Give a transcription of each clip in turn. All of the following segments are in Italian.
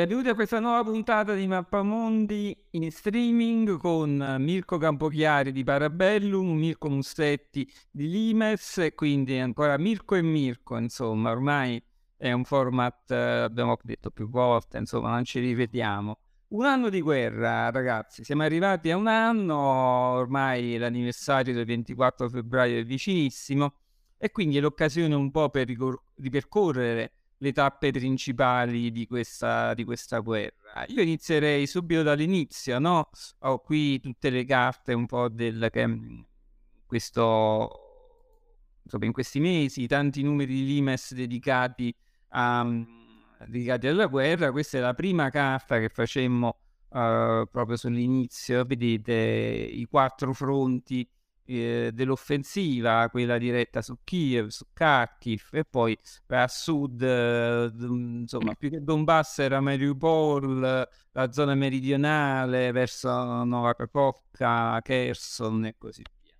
benvenuti a questa nuova puntata di Mappamondi in streaming con Mirko Campochiari di Parabellum, Mirko Mussetti di Limes e quindi ancora Mirko e Mirko, insomma, ormai è un format, eh, abbiamo detto più volte, insomma, non ci ripetiamo. Un anno di guerra, ragazzi, siamo arrivati a un anno, ormai l'anniversario del 24 febbraio è vicinissimo e quindi è l'occasione un po' per ripercorrere le tappe principali di questa, di questa guerra. Io inizierei subito dall'inizio, no? Ho qui tutte le carte un po' del che mm, questo insomma in questi mesi tanti numeri di Limes dedicati, a, mm, dedicati alla guerra. Questa è la prima carta che facemmo uh, proprio sull'inizio. Vedete i quattro fronti eh, dell'offensiva, quella diretta su Kiev, su Kharkiv e poi a sud, eh, insomma, più che Donbass era Mariupol, la zona meridionale verso Nova Kakhovka, Kherson e così via.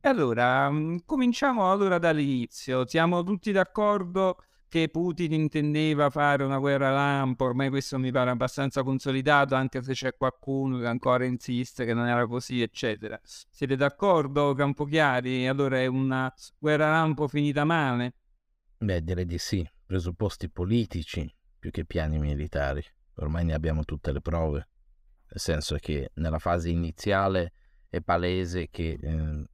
E allora, mm, cominciamo allora dall'inizio. Siamo tutti d'accordo che Putin intendeva fare una guerra lampo, ormai questo mi pare abbastanza consolidato, anche se c'è qualcuno che ancora insiste che non era così, eccetera. Siete d'accordo, Campochiari? Allora è una guerra lampo finita male? Beh, direi di sì, presupposti politici più che piani militari. Ormai ne abbiamo tutte le prove, nel senso che nella fase iniziale è palese che eh,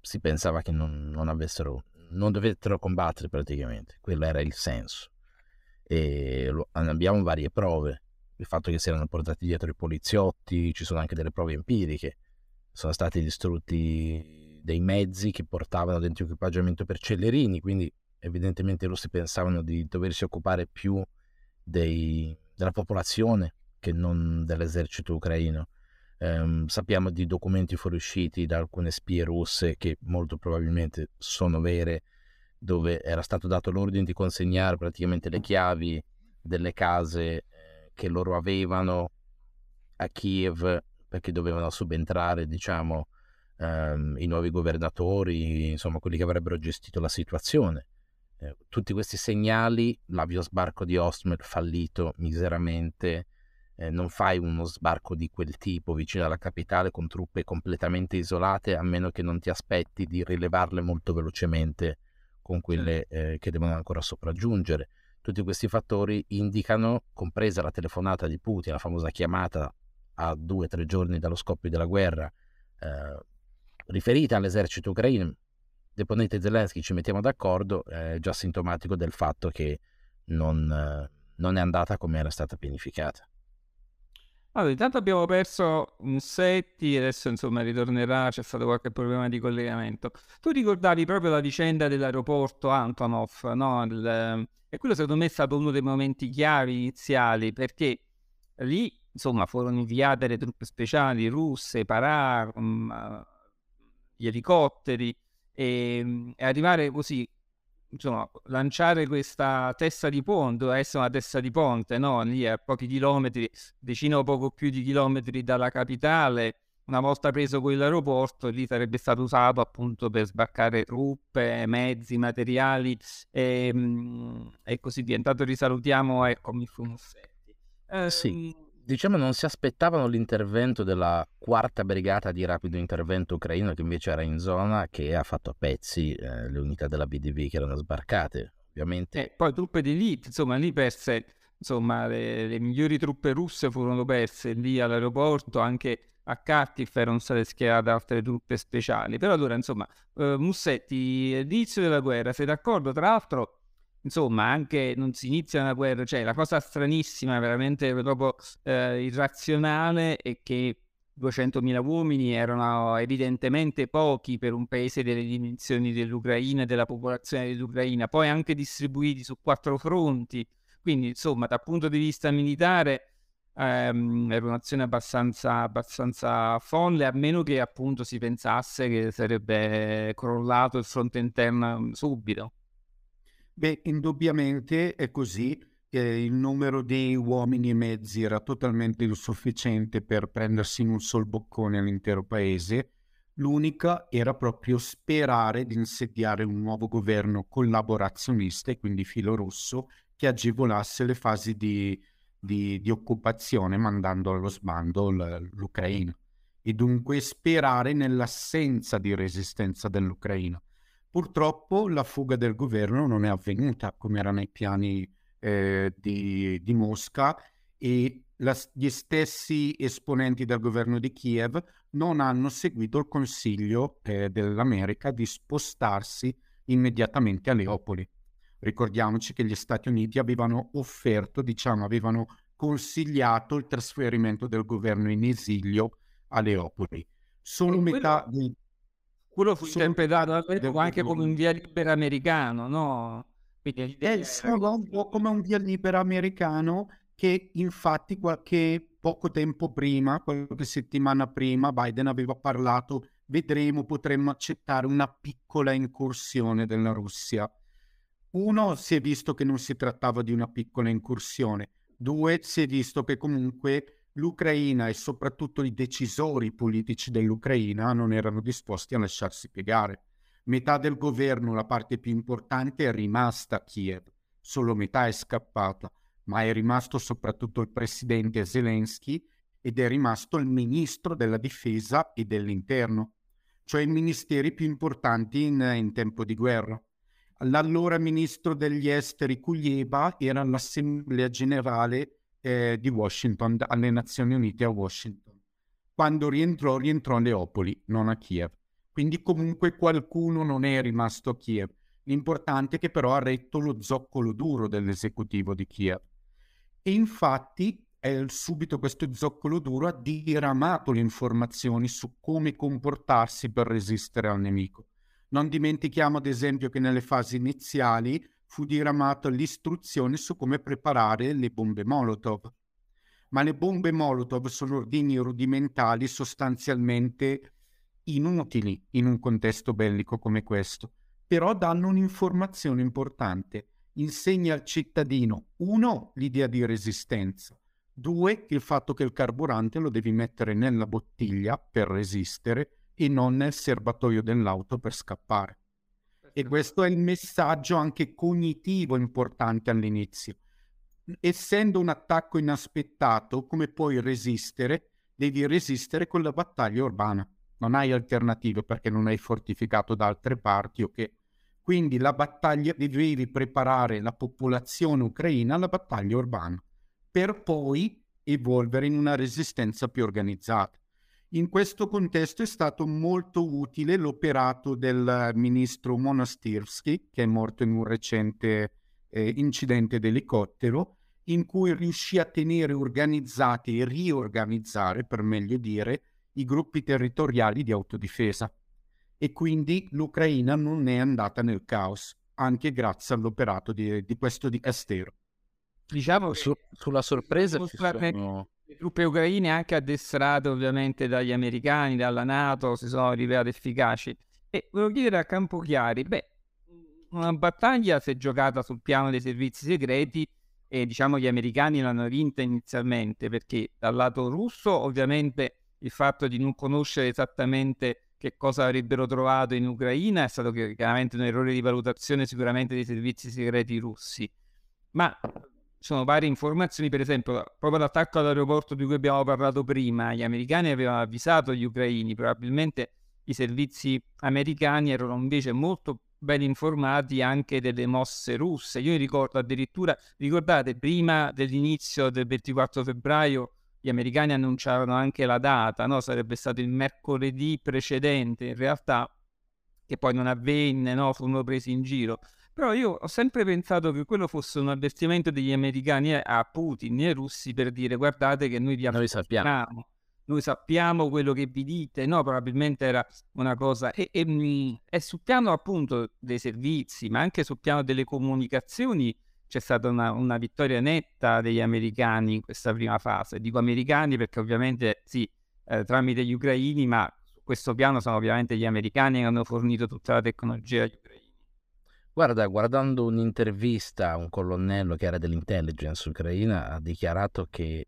si pensava che non, non avessero non dovettero combattere praticamente, quello era il senso. E lo, abbiamo varie prove, il fatto che si erano portati dietro i poliziotti, ci sono anche delle prove empiriche, sono stati distrutti dei mezzi che portavano dentro equipaggiamento per Cellerini, quindi evidentemente i russi pensavano di doversi occupare più dei, della popolazione che non dell'esercito ucraino. Um, sappiamo di documenti fuoriusciti da alcune spie russe che molto probabilmente sono vere, dove era stato dato l'ordine di consegnare praticamente le chiavi delle case eh, che loro avevano a Kiev perché dovevano subentrare, diciamo, um, i nuovi governatori, insomma, quelli che avrebbero gestito la situazione. Eh, tutti questi segnali, l'avio sbarco di Ostmer fallito miseramente, eh, non fai uno sbarco di quel tipo vicino alla capitale con truppe completamente isolate a meno che non ti aspetti di rilevarle molto velocemente con quelle eh, che devono ancora sopraggiungere. Tutti questi fattori indicano, compresa la telefonata di Putin, la famosa chiamata a due o tre giorni dallo scoppio della guerra, eh, riferita all'esercito ucraino, deponente Zelensky ci mettiamo d'accordo, è già sintomatico del fatto che non, eh, non è andata come era stata pianificata. Allora, intanto abbiamo perso un setti, adesso insomma ritornerà, c'è stato qualche problema di collegamento. Tu ricordavi proprio la vicenda dell'aeroporto Antonov, no? Il, e quello secondo me è stato uno dei momenti chiavi iniziali, perché lì insomma furono inviate le truppe speciali russe, Parà, um, gli elicotteri, e, e arrivare così insomma, lanciare questa testa di ponte, doveva essere una testa di ponte, no? Lì a pochi chilometri, decina o poco più di chilometri dalla capitale. Una volta preso quell'aeroporto, lì sarebbe stato usato appunto per sbarcare truppe, mezzi, materiali e, ehm, e così via. Intanto risalutiamo, eccomi, Fumussetti. Eh, sì. Diciamo non si aspettavano l'intervento della quarta brigata di rapido intervento ucraino che invece era in zona che ha fatto a pezzi eh, le unità della BDV che erano sbarcate ovviamente. E poi truppe di elite insomma lì perse insomma le, le, migliori truppe russe furono perse lì all'aeroporto anche a Kharkiv erano state schierate altre truppe speciali. Però allora insomma eh, Mussetti l'inizio della guerra sei d'accordo? Tra l'altro insomma, anche non si inizia una guerra, cioè la cosa stranissima, veramente proprio eh, irrazionale è che 200.000 uomini erano evidentemente pochi per un paese delle dimensioni dell'Ucraina e della popolazione dell'Ucraina, poi anche distribuiti su quattro fronti, quindi insomma dal punto di vista militare ehm, era un'azione abbastanza, abbastanza folle, a meno che appunto si pensasse che sarebbe crollato il fronte interno subito. Beh, indubbiamente è così. Eh, il numero di uomini e mezzi era totalmente insufficiente per prendersi in un sol boccone all'intero paese. L'unica era proprio sperare di insediare un nuovo governo collaborazionista e quindi filo rosso che agevolasse le fasi di, di, di occupazione mandando allo sbando l'Ucraina e dunque sperare nell'assenza di resistenza dell'Ucraina. Purtroppo la fuga del governo non è avvenuta come era nei piani eh, di, di, Mosca e la, gli stessi esponenti del governo di Kiev non hanno seguito il consiglio eh, dell'America di spostarsi immediatamente a Leopoli. Ricordiamoci che gli Stati Uniti avevano offerto, diciamo, avevano consigliato il trasferimento del governo in esilio a Leopoli. Solo quello, metà di... Quello fu interpretato anche come un via libera americano, no? Quindi è eh, solo un po' come un via libera americano che infatti qualche poco tempo prima, qualche settimana prima, Biden aveva parlato, vedremo, potremmo accettare una piccola incursione della Russia uno, si è visto che non si trattava di una piccola incursione. Due, si è visto che comunque l'Ucraina e soprattutto i decisori politici dell'Ucraina non erano disposti a lasciarsi piegare. Metà del governo, la parte più importante, è rimasta a Kiev, solo metà è scappata, ma è rimasto soprattutto il presidente Zelensky ed è rimasto il ministro della difesa e dell'interno, cioè i ministeri più importanti in, in tempo di guerra l'allora ministro degli esteri Kuleba era all'Assemblea generale eh, di Washington, alle Nazioni Unite a Washington. Quando rientrò, rientrò a Leopoli, non a Kiev. Quindi comunque qualcuno non è rimasto a Kiev. L'importante è che però ha retto lo zoccolo duro dell'esecutivo di Kiev. E infatti eh, subito questo zoccolo duro ha diramato le informazioni su come comportarsi per resistere al nemico. Non dimentichiamo ad esempio che nelle fasi iniziali fu diramata l'istruzione su come preparare le bombe Molotov. Ma le bombe Molotov sono ordini rudimentali sostanzialmente inutili in un contesto bellico come questo, però danno un'informazione importante. Insegna al cittadino, uno, l'idea di resistenza, due, il fatto che il carburante lo devi mettere nella bottiglia per resistere e non nel serbatoio dell'auto per scappare. E questo è il messaggio anche cognitivo importante all'inizio. Essendo un attacco inaspettato, come puoi resistere? Devi resistere con la battaglia urbana. Non hai alternative perché non hai fortificato da altre parti o okay? che. Quindi la battaglia devi preparare la popolazione ucraina alla battaglia urbana per poi evolvere in una resistenza più organizzata. In questo contesto è stato molto utile l'operato del ministro Monastirsky, che è morto in un recente eh, incidente d'elicottero, in cui riuscì a tenere organizzati e riorganizzare, per meglio dire, i gruppi territoriali di autodifesa. E quindi l'Ucraina non è andata nel caos, anche grazie all'operato di, di questo dicastero. Diciamo su, sulla sorpresa ci sono le truppe ucraine, anche addestrate ovviamente dagli americani, dalla Nato, si sono rivelate efficaci. E volevo chiedere a Campochiari, beh, una battaglia si è giocata sul piano dei servizi segreti e diciamo gli americani l'hanno vinta inizialmente perché dal lato russo ovviamente il fatto di non conoscere esattamente che cosa avrebbero trovato in Ucraina è stato chiaramente un errore di valutazione sicuramente dei servizi segreti russi. Ma sono varie informazioni, per esempio, proprio l'attacco all'aeroporto di cui abbiamo parlato prima, gli americani avevano avvisato gli ucraini, probabilmente i servizi americani erano invece molto ben informati anche delle mosse russe. Io ricordo addirittura, ricordate, prima dell'inizio del 24 febbraio gli americani annunciarono anche la data, no? sarebbe stato il mercoledì precedente, in realtà, che poi non avvenne, no? furono presi in giro. Però io ho sempre pensato che quello fosse un avvertimento degli americani a Putin e ai russi per dire guardate che noi vi noi sappiamo. Noi sappiamo quello che vi dite, no? Probabilmente era una cosa. E, e, mm, e sul piano appunto dei servizi, ma anche sul piano delle comunicazioni, c'è stata una, una, vittoria netta degli americani in questa prima fase. Dico americani perché ovviamente sì, eh, tramite gli ucraini, ma su questo piano sono ovviamente gli americani che hanno fornito tutta la tecnologia agli. Guarda, guardando un'intervista un colonnello che era dell'intelligence ucraina, ha dichiarato che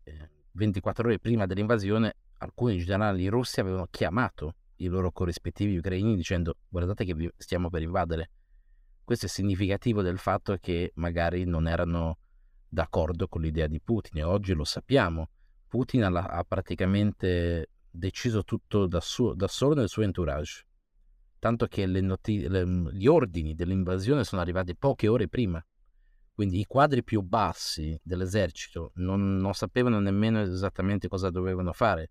24 eh, ore prima dell'invasione alcuni generali russi avevano chiamato i loro corrispettivi ucraini dicendo guardate che vi stiamo per invadere. Questo è significativo del fatto che magari non erano d'accordo con l'idea di Putin e oggi lo sappiamo. Putin ha, ha praticamente deciso tutto da, suo, da, solo nel suo entourage, tanto che noti- le, gli ordini dell'invasione sono arrivati poche ore prima. Quindi i quadri più bassi dell'esercito non, non sapevano nemmeno esattamente cosa dovevano fare,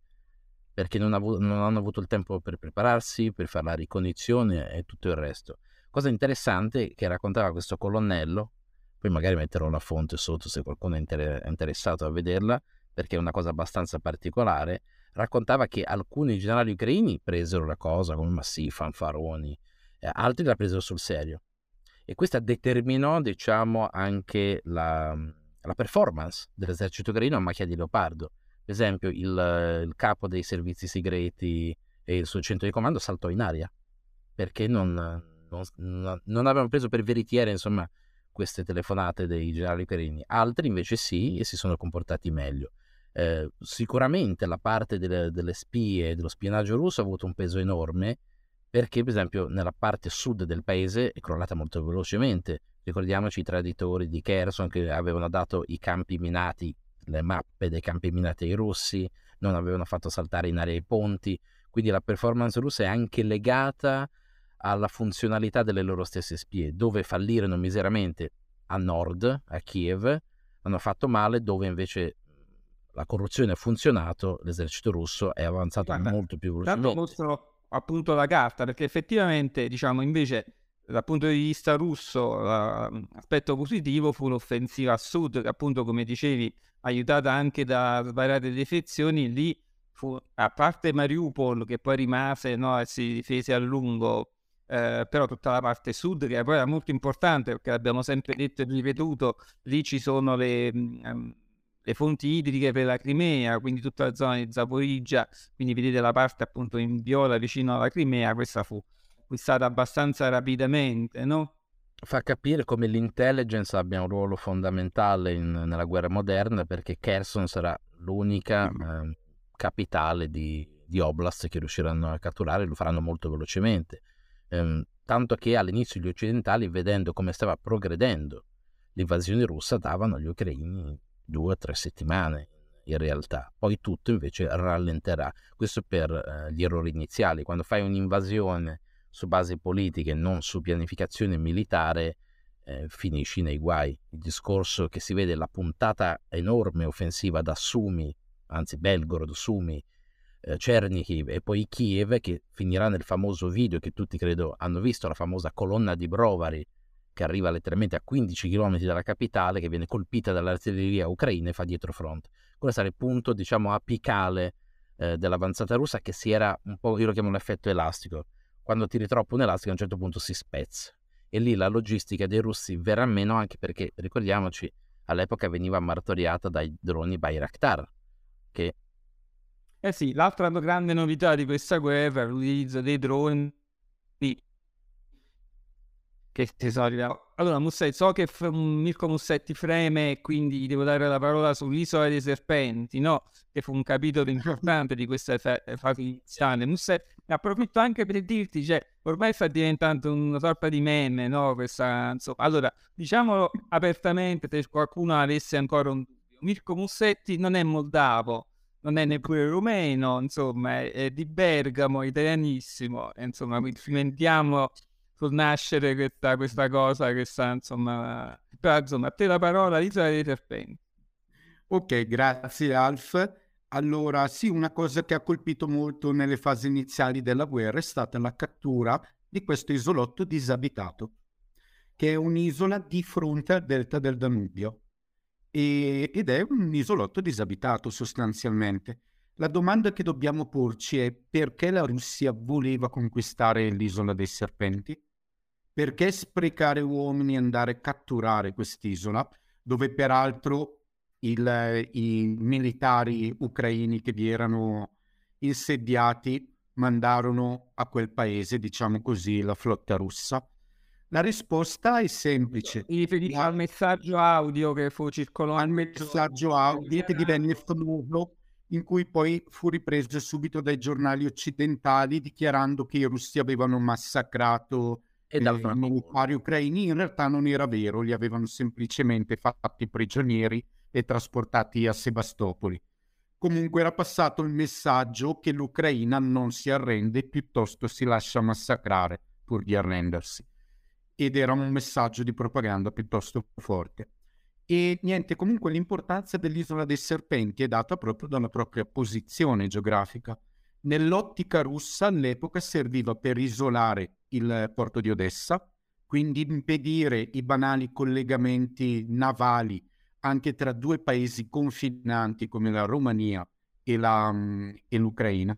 perché non, avu- non, hanno avuto il tempo per prepararsi, per fare la ricognizione e tutto il resto. Cosa interessante che raccontava questo colonnello, poi magari metterò la fonte sotto se qualcuno è, inter- è interessato a vederla, perché è una cosa abbastanza particolare, raccontava che alcuni generali ucraini presero la cosa come ma fanfaroni, eh, altri la presero sul serio. E questa determinò, diciamo, anche la, la performance dell'esercito ucraino a macchia di leopardo. Per esempio, il, il, capo dei servizi segreti e il suo centro di comando saltò in aria perché non, non, non avevano preso per veritiere, insomma, queste telefonate dei generali ucraini. Altri invece sì e si sono comportati meglio. Eh, sicuramente la parte delle, delle spie dello spionaggio russo ha avuto un peso enorme perché per esempio nella parte sud del paese è crollata molto velocemente. Ricordiamoci i traditori di Kherson che avevano dato i campi minati, le mappe dei campi minati ai russi, non avevano fatto saltare in aria i ponti, quindi la performance russa è anche legata alla funzionalità delle loro stesse spie, dove fallirono miseramente? A nord, a Kiev, hanno fatto male, dove invece la corruzione ha funzionato, l'esercito russo è avanzato Guarda, molto più velocemente appunto la carta, perché effettivamente, diciamo, invece dal punto di vista russo l'aspetto positivo fu l'offensiva a sud, che appunto, come dicevi, aiutata anche da svariate defezioni, lì fu, a parte Mariupol, che poi rimase no, e si difese a lungo, eh, però tutta la parte sud, che poi era molto importante, perché l'abbiamo sempre detto e ripetuto, lì ci sono le... Um, le fonti idriche per la Crimea, quindi tutta la zona di Zaporizia, quindi vedete la parte appunto in viola vicino alla Crimea, questa fu acquistata abbastanza rapidamente, no? Fa capire come l'intelligence abbia un ruolo fondamentale in, nella guerra moderna perché Kherson sarà l'unica eh, capitale di, di, oblast che riusciranno a catturare, lo faranno molto velocemente. Eh, tanto che all'inizio gli occidentali, vedendo come stava progredendo l'invasione russa, davano agli ucraini due o tre settimane in realtà, poi tutto invece rallenterà. Questo per eh, gli errori iniziali, quando fai un'invasione su basi politiche, non su pianificazione militare, eh, finisci nei guai. Il discorso che si vede, la puntata enorme offensiva da Sumi, anzi Belgorod, Sumi, eh, Chernihiv e poi Kiev, che finirà nel famoso video che tutti credo hanno visto, la famosa colonna di Brovary, che arriva letteralmente a 15 km dalla capitale, che viene colpita dall'artiglieria ucraina e fa dietro front. Quello sarà il punto, diciamo, apicale eh, dell'avanzata russa che si era un po', io lo chiamo l'effetto elastico. Quando tiri troppo un elastico a un certo punto si spezza. E lì la logistica dei russi verrà meno anche perché, ricordiamoci, all'epoca veniva martoriata dai droni Bayraktar, che... Eh sì, l'altra grande novità di questa guerra è l'utilizzo dei droni che tesoro. Allora, Mussetti, so che f- Mirko Mussetti freme e quindi gli devo dare la parola sull'isola dei serpenti, no? Che fu un capitolo importante di questa fase iniziale. Mussetti, ne approfitto anche per dirti, cioè, ormai sta diventando una sorta di meme, no? Questa, insomma. Allora, diciamolo apertamente, se qualcuno avesse ancora un dubbio. Mirko Mussetti non è moldavo, non è neppure rumeno, insomma, è, è di Bergamo, italianissimo, insomma, quindi cimentiamo sul nascere questa, questa cosa che sta insomma però insomma a te la parola l'isola dei serpenti. Ok grazie Alf. Allora sì una cosa che ha colpito molto nelle fasi iniziali della guerra è stata la cattura di questo isolotto disabitato che è un'isola di fronte al delta del Danubio. E, ed è un isolotto disabitato sostanzialmente. La domanda che dobbiamo porci è perché la Russia voleva conquistare l'isola dei serpenti? Perché sprecare uomini e andare a catturare quest'isola, dove peraltro il, i militari ucraini che vi erano insediati mandarono a quel paese, diciamo così, la flotta russa? La risposta è semplice. Mi riferisci al messaggio audio che fu circolato? Al messaggio audio che divenne famoso in cui poi fu ripreso subito dai giornali occidentali dichiarando che i russi avevano massacrato e dal eh, militari ucraini in realtà non era vero, li avevano semplicemente fatti prigionieri e trasportati a Sebastopoli. Comunque era passato il messaggio che l'Ucraina non si arrende, piuttosto si lascia massacrare pur di arrendersi. Ed era un messaggio di propaganda piuttosto forte. E niente, comunque l'importanza dell'isola dei serpenti è data proprio dalla propria posizione geografica. Nell'ottica russa all'epoca serviva per isolare il porto di Odessa, quindi impedire i banali collegamenti navali anche tra due paesi confinanti come la Romania e, la, e l'Ucraina,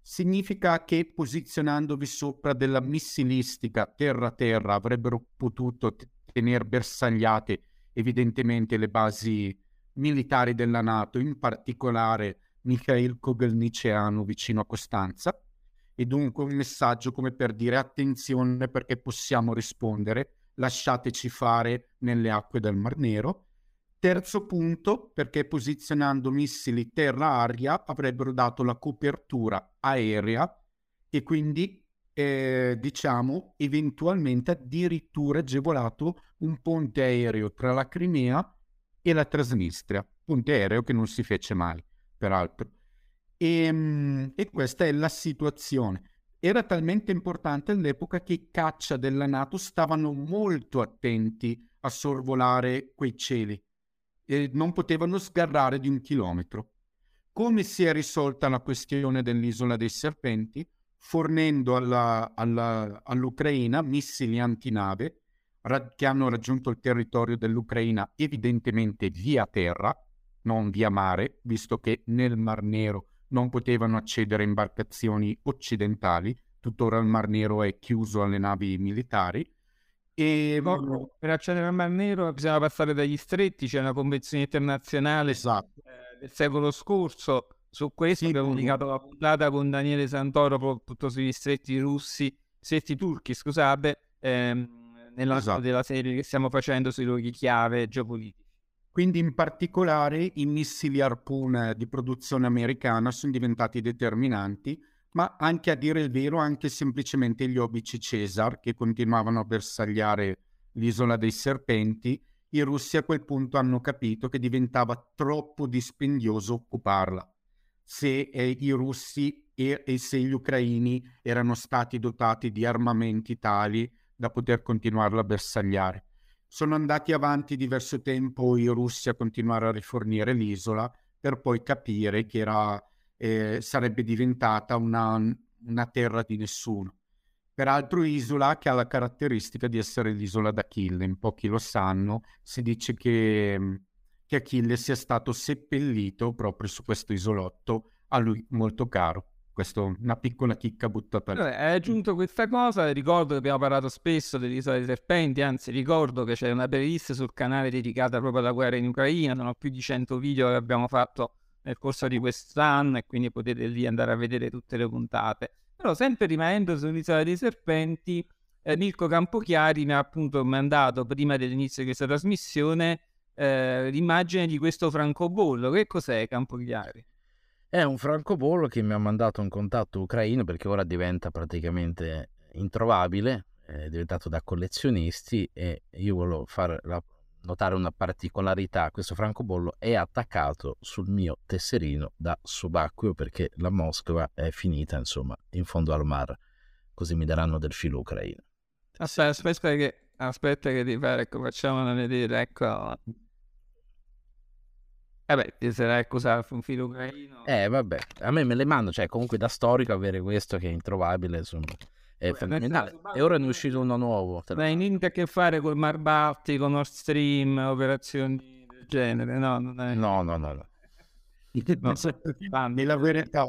significa che posizionandovi sopra della missilistica terra-terra avrebbero potuto tenere bersagliate evidentemente le basi militari della Nato, in particolare Mikhail Kogelniciano vicino a Costanza, e dunque un messaggio come per dire attenzione perché possiamo rispondere, lasciateci fare nelle acque del Mar Nero. Terzo punto, perché posizionando missili terra-aria avrebbero dato la copertura aerea e quindi, eh, diciamo, eventualmente addirittura agevolato un ponte aereo tra la Crimea e la Transnistria, ponte aereo che non si fece mai, peraltro. E, ehm, e questa è la situazione. Era talmente importante all'epoca che i caccia della Nato stavano molto attenti a sorvolare quei cieli e non potevano sgarrare di un chilometro. Come si è risolta la questione dell'isola dei serpenti? Fornendo alla, alla, all'Ucraina missili antinave che hanno raggiunto il territorio dell'Ucraina evidentemente via terra, non via mare, visto che nel Mar Nero non potevano accedere imbarcazioni occidentali, tuttora il Mar Nero è chiuso alle navi militari, e no, per accedere al Mar Nero bisogna passare dagli stretti, c'è una convenzione internazionale esatto. eh, del secolo scorso. Su questo sì, abbiamo dedicato la puntata con Daniele Santoro proprio sugli stretti russi, stretti turchi, scusate, ehm, nell'ambito esatto. della serie che stiamo facendo sui luoghi chiave geopolitici. Quindi in particolare i missili Harpoon di produzione americana sono diventati determinanti ma anche a dire il vero anche semplicemente gli obici Cesar che continuavano a bersagliare l'isola dei serpenti, i russi a quel punto hanno capito che diventava troppo dispendioso occuparla. Se eh, i russi e, e se gli ucraini erano stati dotati di armamenti tali da poter continuarla a bersagliare. Sono andati avanti diverso tempo i russi a continuare a rifornire l'isola per poi capire che era eh, sarebbe diventata una, una terra di nessuno. Peraltro isola che ha la caratteristica di essere l'isola d'Achille, in pochi lo sanno, si dice che, che Achille sia stato seppellito proprio su questo isolotto, a lui molto caro. Questa è una piccola chicca buttata lì. Hai aggiunto questa cosa, ricordo che abbiamo parlato spesso dell'isola dei serpenti, anzi ricordo che c'è una playlist sul canale dedicata proprio alla guerra in Ucraina, sono più di 100 video che abbiamo fatto nel corso di quest'anno e quindi potete lì andare a vedere tutte le puntate. Però sempre rimanendo sull'isola dei serpenti, eh, Mirko Campochiari mi ha appunto mandato prima dell'inizio di questa trasmissione eh, l'immagine di questo francobollo. Che cos'è Campochiari? È un francobollo che mi ha mandato un contatto ucraino perché ora diventa praticamente introvabile, è diventato da collezionisti e io volevo fare la notare una particolarità, questo francobollo è attaccato sul mio tesserino da subacqueo perché la Mosca è finita insomma in fondo al mar, così mi daranno del filo ucraino. Aspetta, aspetta che, aspetta che ti facciamola vedere, ecco. Eh beh, ti sarà usare un filo ucraino. Eh vabbè, a me me le mando, cioè comunque da storico avere questo che è introvabile, insomma è fenomenale. E ora ne è uscito uno nuovo. Non hai niente a che fare col Mar Baltico, Nord Stream, operazioni del genere, no? Non è... No, no, no. no. no la verità.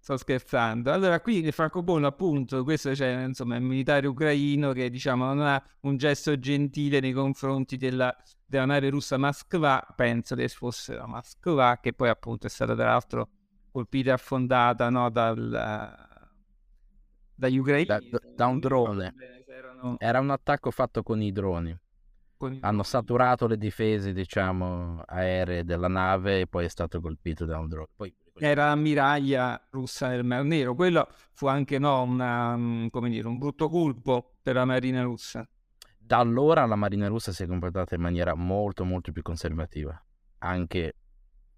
Sto scherzando. Allora, qui il francobollo, appunto, questo c'è, insomma, il militare ucraino che, diciamo, non ha un gesto gentile nei confronti della, della nave russa Moskva, penso che fosse la Moskva, che poi, appunto, è stata, tra l'altro, colpita e affondata, no, dal dagli ucraini da, da, un drone. Erano... Era un attacco fatto con i droni. Con i Hanno saturato le difese, diciamo, aeree della nave e poi è stato colpito da un drone. Poi era l'ammiraglia russa nel Mar Nero. Quello fu anche no, una, mm, dire, un brutto colpo per la marina russa. Da allora la marina russa si è comportata in maniera molto molto più conservativa, anche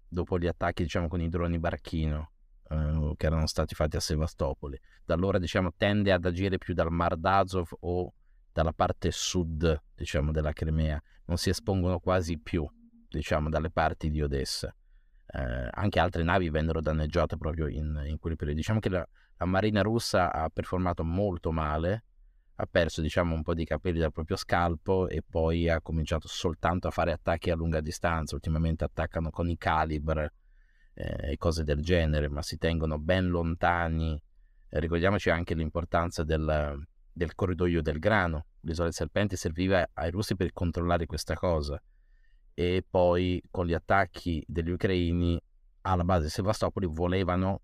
dopo gli attacchi diciamo con i droni barchino eh, che erano stati fatti a Sevastopoli. Da allora diciamo tende ad agire più dal Mar d'Azov o dalla parte sud diciamo della Crimea, non si espongono quasi più diciamo dalle parti di Odessa eh, anche altre navi vennero danneggiate proprio in, in quel periodo. Diciamo che la, la, marina russa ha performato molto male, ha perso diciamo un po' di capelli dal proprio scalpo e poi ha cominciato soltanto a fare attacchi a lunga distanza. Ultimamente attaccano con i caliber eh, e cose del genere, ma si tengono ben lontani. Eh, ricordiamoci anche l'importanza del, del corridoio del grano. L'isola del Serpenti serviva ai russi per controllare questa cosa e poi con gli attacchi degli ucraini alla base di Sevastopoli volevano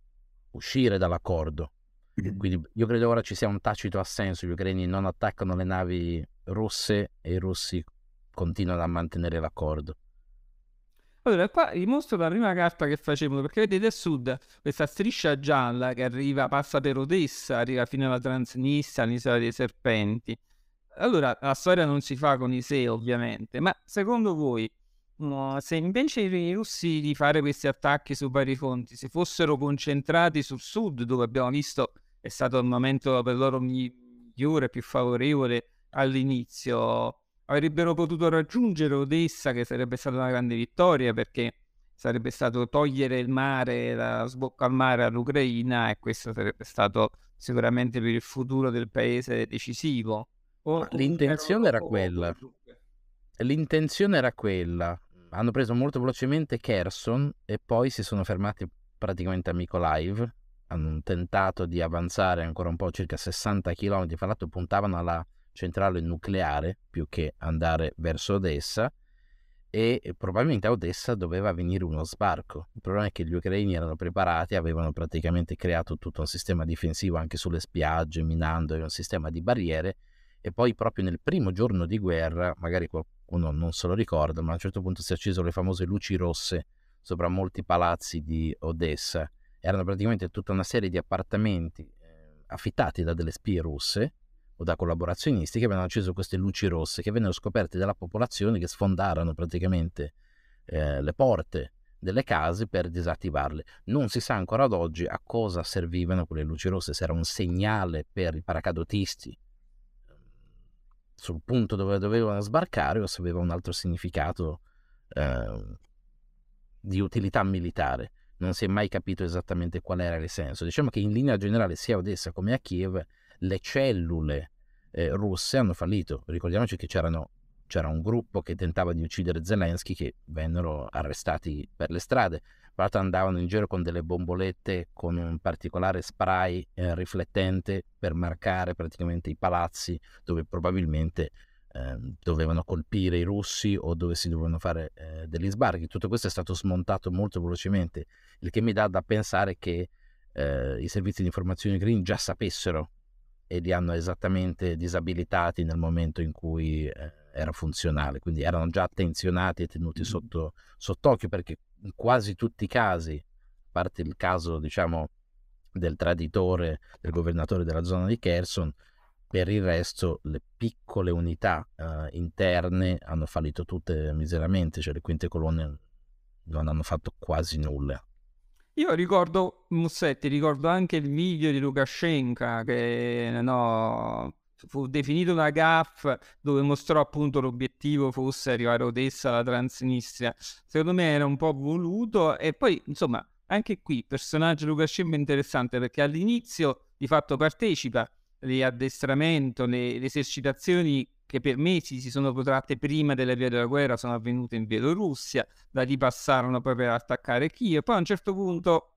uscire dall'accordo. Quindi io credo ora ci sia un tacito assenso, gli ucraini non attaccano le navi russe e i russi continuano a mantenere l'accordo. Allora, qua vi mostro la prima carta che facevano, perché vedete a sud questa striscia gialla che arriva, passa per Odessa, arriva fino alla Transnistria, all'isola dei Serpenti. Allora, la storia non si fa con i sé, ovviamente, ma secondo voi No, se invece i russi di fare questi attacchi su vari fronti si fossero concentrati sul sud, dove abbiamo visto è stato il momento per loro migliore, più favorevole all'inizio, avrebbero potuto raggiungere Odessa, che sarebbe stata una grande vittoria perché sarebbe stato togliere il mare, la sbocca al mare all'Ucraina e questo sarebbe stato sicuramente per il futuro del paese decisivo. O, l'intenzione era quella. L'intenzione era quella hanno preso molto velocemente Kherson e poi si sono fermati praticamente a Mykolaiv. Hanno tentato di avanzare ancora un po', circa 60 km, fra l'altro puntavano alla centrale nucleare più che andare verso Odessa e probabilmente a Odessa doveva venire uno sbarco. Il problema è che gli ucraini erano preparati, avevano praticamente creato tutto un sistema difensivo anche sulle spiagge, minando un sistema di barriere e poi proprio nel primo giorno di guerra, magari qualcuno non se lo ricorda, ma a un certo punto si accesero le famose luci rosse sopra molti palazzi di Odessa. Erano praticamente tutta una serie di appartamenti eh, affittati da delle spie russe o da collaborazionisti che avevano acceso queste luci rosse che vennero scoperte dalla popolazione che sfondarono praticamente eh, le porte delle case per disattivarle. Non si sa ancora ad oggi a cosa servivano quelle luci rosse, se era un segnale per i paracadotisti sul punto dove dovevano sbarcare o se aveva un altro significato eh, di utilità militare. Non si è mai capito esattamente qual era il senso. Diciamo che in linea generale sia a Odessa come a Kiev le cellule eh, russe hanno fallito. Ricordiamoci che c'era un gruppo che tentava di uccidere Zelensky che vennero arrestati per le strade l'altro andavano in giro con delle bombolette con un particolare spray eh, riflettente per marcare praticamente i palazzi dove probabilmente eh, dovevano colpire i russi o dove si dovevano fare eh, degli sbarchi. Tutto questo è stato smontato molto velocemente, il che mi dà da pensare che eh, i servizi di informazione green già sapessero e li hanno esattamente disabilitati nel momento in cui eh, era funzionale, quindi erano già attenzionati e tenuti sotto, sott'occhio perché in quasi tutti i casi, a parte il caso diciamo del traditore, del governatore della zona di Kherson, per il resto le piccole unità uh, interne hanno fallito tutte miseramente, cioè le quinte colonne non hanno fatto quasi nulla. Io ricordo, Mussetti, ricordo anche il video di Lukashenko che no, fu definito una gaff dove mostrò appunto l'obiettivo fosse arrivare a Odessa alla Transnistria. Secondo me era un po' voluto e poi insomma anche qui personaggio Lukashenko interessante perché all'inizio di fatto partecipa all'addestramento, le, le esercitazioni che per mesi si sono protratte prima della via della guerra sono avvenute in Bielorussia, da lì passarono poi per attaccare Kiev, poi a un certo punto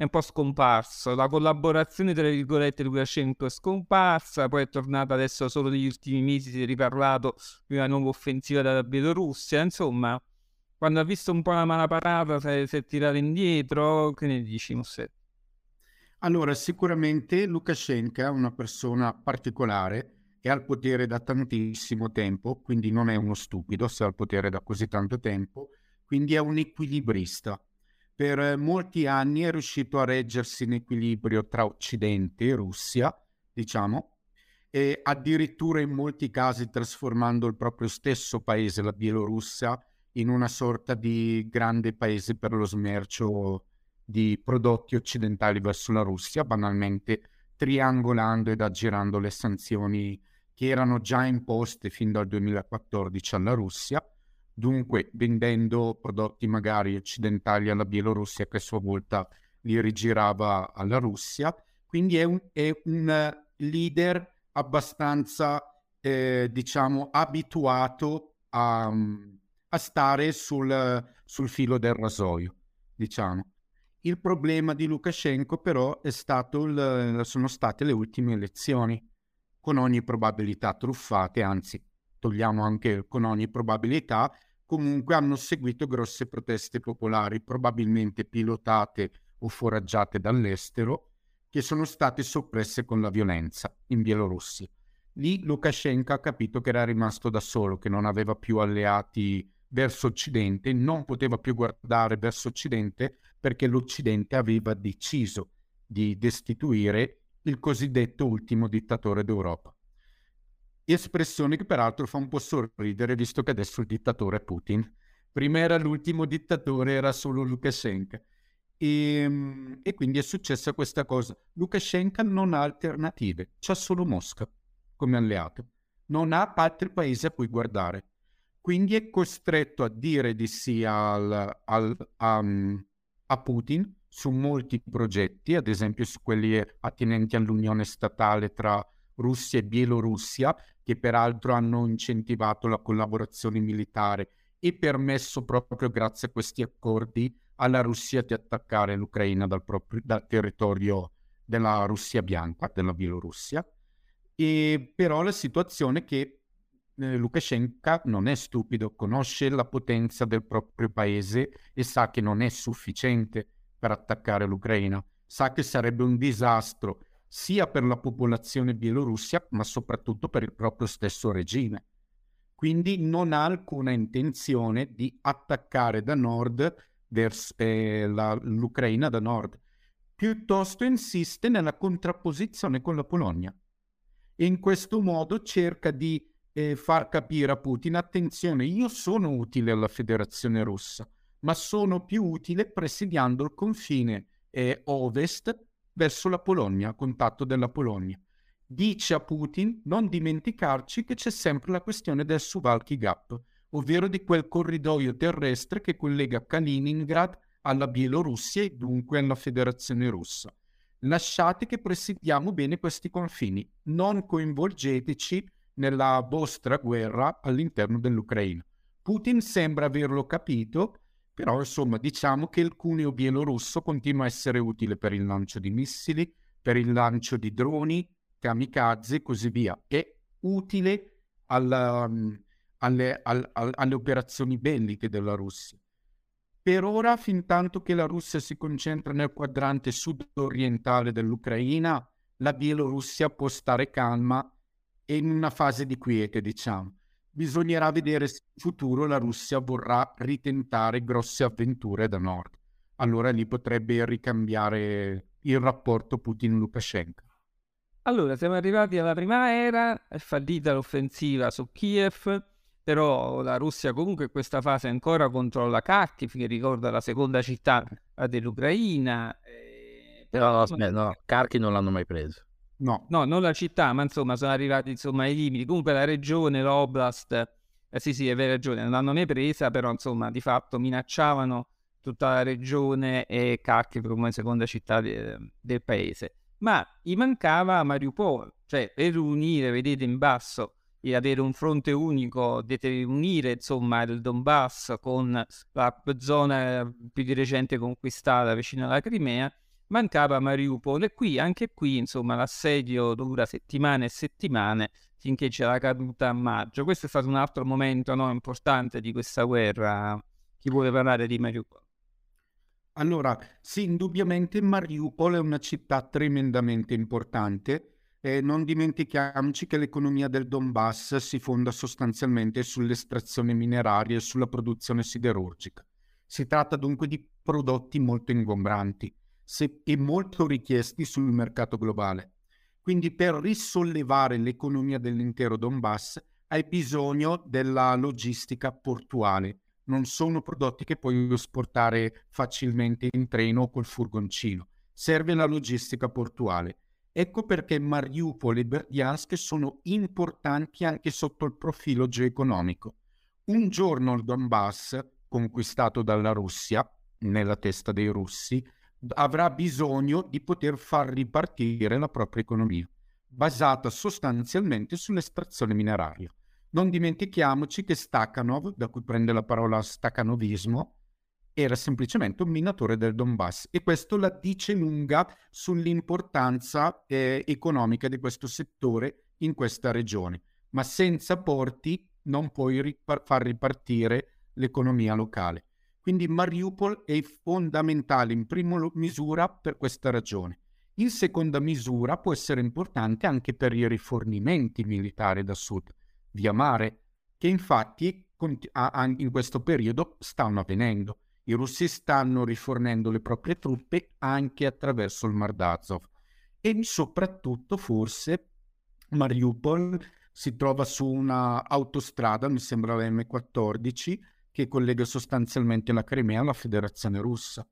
è un po' scomparso. La collaborazione, tra virgolette, Lukashenko è scomparsa, poi è tornata adesso solo negli ultimi mesi, si è riparlato di una nuova offensiva dalla Bielorussia. Insomma, quando ha visto un po' la mala parata, si è, si è tirato indietro. Che ne dici, Mossetti? Allora, sicuramente Lukashenko è una persona particolare ha il potere da tantissimo tempo, quindi non è uno stupido se ha il potere da così tanto tempo, quindi è un equilibrista per molti anni è riuscito a reggersi in equilibrio tra Occidente e Russia, diciamo, e addirittura in molti casi trasformando il proprio stesso paese, la Bielorussia, in una sorta di grande paese per lo smercio di prodotti occidentali verso la Russia, banalmente triangolando ed aggirando le sanzioni che erano già imposte fin dal 2014 alla Russia dunque vendendo prodotti magari occidentali alla Bielorussia che a sua volta li rigirava alla Russia. Quindi è un, è un leader abbastanza, eh, diciamo, abituato a, a stare sul, sul, filo del rasoio, diciamo. Il problema di Lukashenko però il, sono state le ultime elezioni, con ogni probabilità truffate, anzi togliamo anche con ogni probabilità, comunque hanno seguito grosse proteste popolari, probabilmente pilotate o foraggiate dall'estero, che sono state soppresse con la violenza in Bielorussia. Lì Lukashenko ha capito che era rimasto da solo, che non aveva più alleati verso Occidente, non poteva più guardare verso Occidente perché l'Occidente aveva deciso di destituire il cosiddetto ultimo dittatore d'Europa espressione che peraltro fa un po' sorridere visto che adesso il dittatore è Putin. Prima era l'ultimo dittatore, era solo Lukashenko. E, ehm, e quindi è successa questa cosa. Lukashenko non ha alternative, c'ha solo Mosca come alleato. Non ha altri paesi a cui guardare. Quindi è costretto a dire di sì al, al, a, a Putin su molti progetti, ad esempio su quelli attinenti all'unione statale tra Russia e Bielorussia, che peraltro hanno incentivato la collaborazione militare e permesso proprio grazie a questi accordi alla Russia di attaccare l'Ucraina dal, proprio, dal territorio della Russia bianca, della Bielorussia. E però la situazione è che eh, Lukashenko non è stupido, conosce la potenza del proprio paese e sa che non è sufficiente per attaccare l'Ucraina, sa che sarebbe un disastro sia per la popolazione bielorussia, ma soprattutto per il proprio stesso regime. Quindi non ha alcuna intenzione di attaccare da nord verso eh, la, l'Ucraina da nord, piuttosto insiste nella contrapposizione con la Polonia. In questo modo cerca di eh, far capire a Putin, attenzione, io sono utile alla Federazione russa, ma sono più utile presidiando il confine eh, ovest verso la Polonia, a contatto della Polonia. Dice a Putin non dimenticarci che c'è sempre la questione del Suvalki Gap, ovvero di quel corridoio terrestre che collega Kaliningrad alla Bielorussia e dunque alla Federazione russa. Lasciate che presidiamo bene questi confini, non coinvolgeteci nella vostra guerra all'interno dell'Ucraina. Putin sembra averlo capito però insomma diciamo che il cuneo bielorusso continua a essere utile per il lancio di missili, per il lancio di droni, kamikaze e così via. È utile alla, um, alle, al, al, alle operazioni belliche della Russia. Per ora, fin tanto che la Russia si concentra nel quadrante sud-orientale dell'Ucraina, la Bielorussia può stare calma e in una fase di quiete, diciamo bisognerà vedere se in futuro la Russia vorrà ritentare grosse avventure da nord. Allora lì potrebbe ricambiare il rapporto Putin-Lukashenko. Allora, siamo arrivati alla primavera, è fallita l'offensiva su Kiev, però la Russia comunque in questa fase ancora controlla Kharkiv, che ricorda la seconda città dell'Ucraina. Eh, però no, no, Kharkiv non l'hanno mai preso. No. no, non la città, ma insomma sono arrivati insomma ai limiti. Comunque la regione, l'oblast, eh, sì sì, è vera ragione, non l'hanno mai presa, però insomma di fatto minacciavano tutta la regione e Kharkiv come seconda città de- del paese. Ma gli mancava Mariupol, cioè per unire, vedete in basso, e avere un fronte unico, unire insomma il Donbass con la zona più di recente conquistata vicino alla Crimea, mancava Mariupol e qui, anche qui, insomma, l'assedio dura settimane e settimane finché c'è la caduta a maggio. Questo è stato un altro momento no, importante di questa guerra. Chi vuole parlare di Mariupol? Allora, sì, indubbiamente Mariupol è una città tremendamente importante. Eh, non dimentichiamoci che l'economia del Donbass si fonda sostanzialmente sull'estrazione mineraria e sulla produzione siderurgica. Si tratta dunque di prodotti molto ingombranti se, e molto richiesti sul mercato globale. Quindi per risollevare l'economia dell'intero Donbass hai bisogno della logistica portuale. Non sono prodotti che puoi esportare facilmente in treno o col furgoncino. Serve la logistica portuale. Ecco perché Mariupol e Berdiansk sono importanti anche sotto il profilo geoeconomico. Un giorno il Donbass, conquistato dalla Russia, nella testa dei russi, avrà bisogno di poter far ripartire la propria economia, basata sostanzialmente sull'estrazione mineraria. Non dimentichiamoci che Stakhanov, da cui prende la parola staccanovismo, era semplicemente un minatore del Donbass e questo la dice lunga sull'importanza eh, economica di questo settore in questa regione. Ma senza porti non puoi ripar- far ripartire l'economia locale. Quindi Mariupol è fondamentale in prima misura per questa ragione. In seconda misura può essere importante anche per i rifornimenti militari da sud, via mare, che infatti in questo periodo stanno avvenendo. I russi stanno rifornendo le proprie truppe anche attraverso il Mar d'Azov e soprattutto forse Mariupol si trova su una autostrada, mi sembra la M14, che collega sostanzialmente la Crimea alla Federazione russa.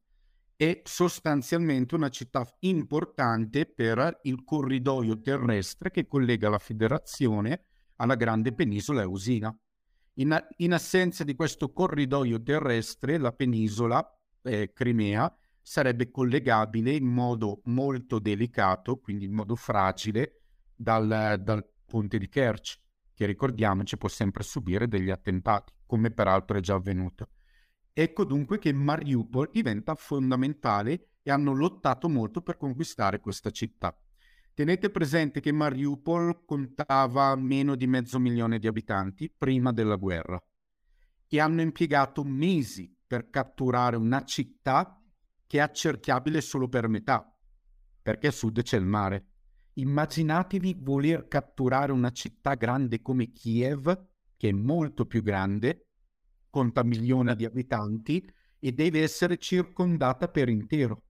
È sostanzialmente una città importante per il corridoio terrestre che collega la Federazione alla grande penisola Eusina. In, in assenza di questo corridoio terrestre, la penisola eh, Crimea sarebbe collegabile in modo molto delicato, quindi in modo fragile, dal, dal ponte di Kerch, che ricordiamoci può sempre subire degli attentati come peraltro è già avvenuto. Ecco dunque che Mariupol diventa fondamentale e hanno lottato molto per conquistare questa città. Tenete presente che Mariupol contava meno di mezzo milione di abitanti prima della guerra e hanno impiegato mesi per catturare una città che è accerchiabile solo per metà, perché a sud c'è il mare. Immaginatevi voler catturare una città grande come Kiev che è molto più grande, conta milioni di abitanti e deve essere circondata per intero.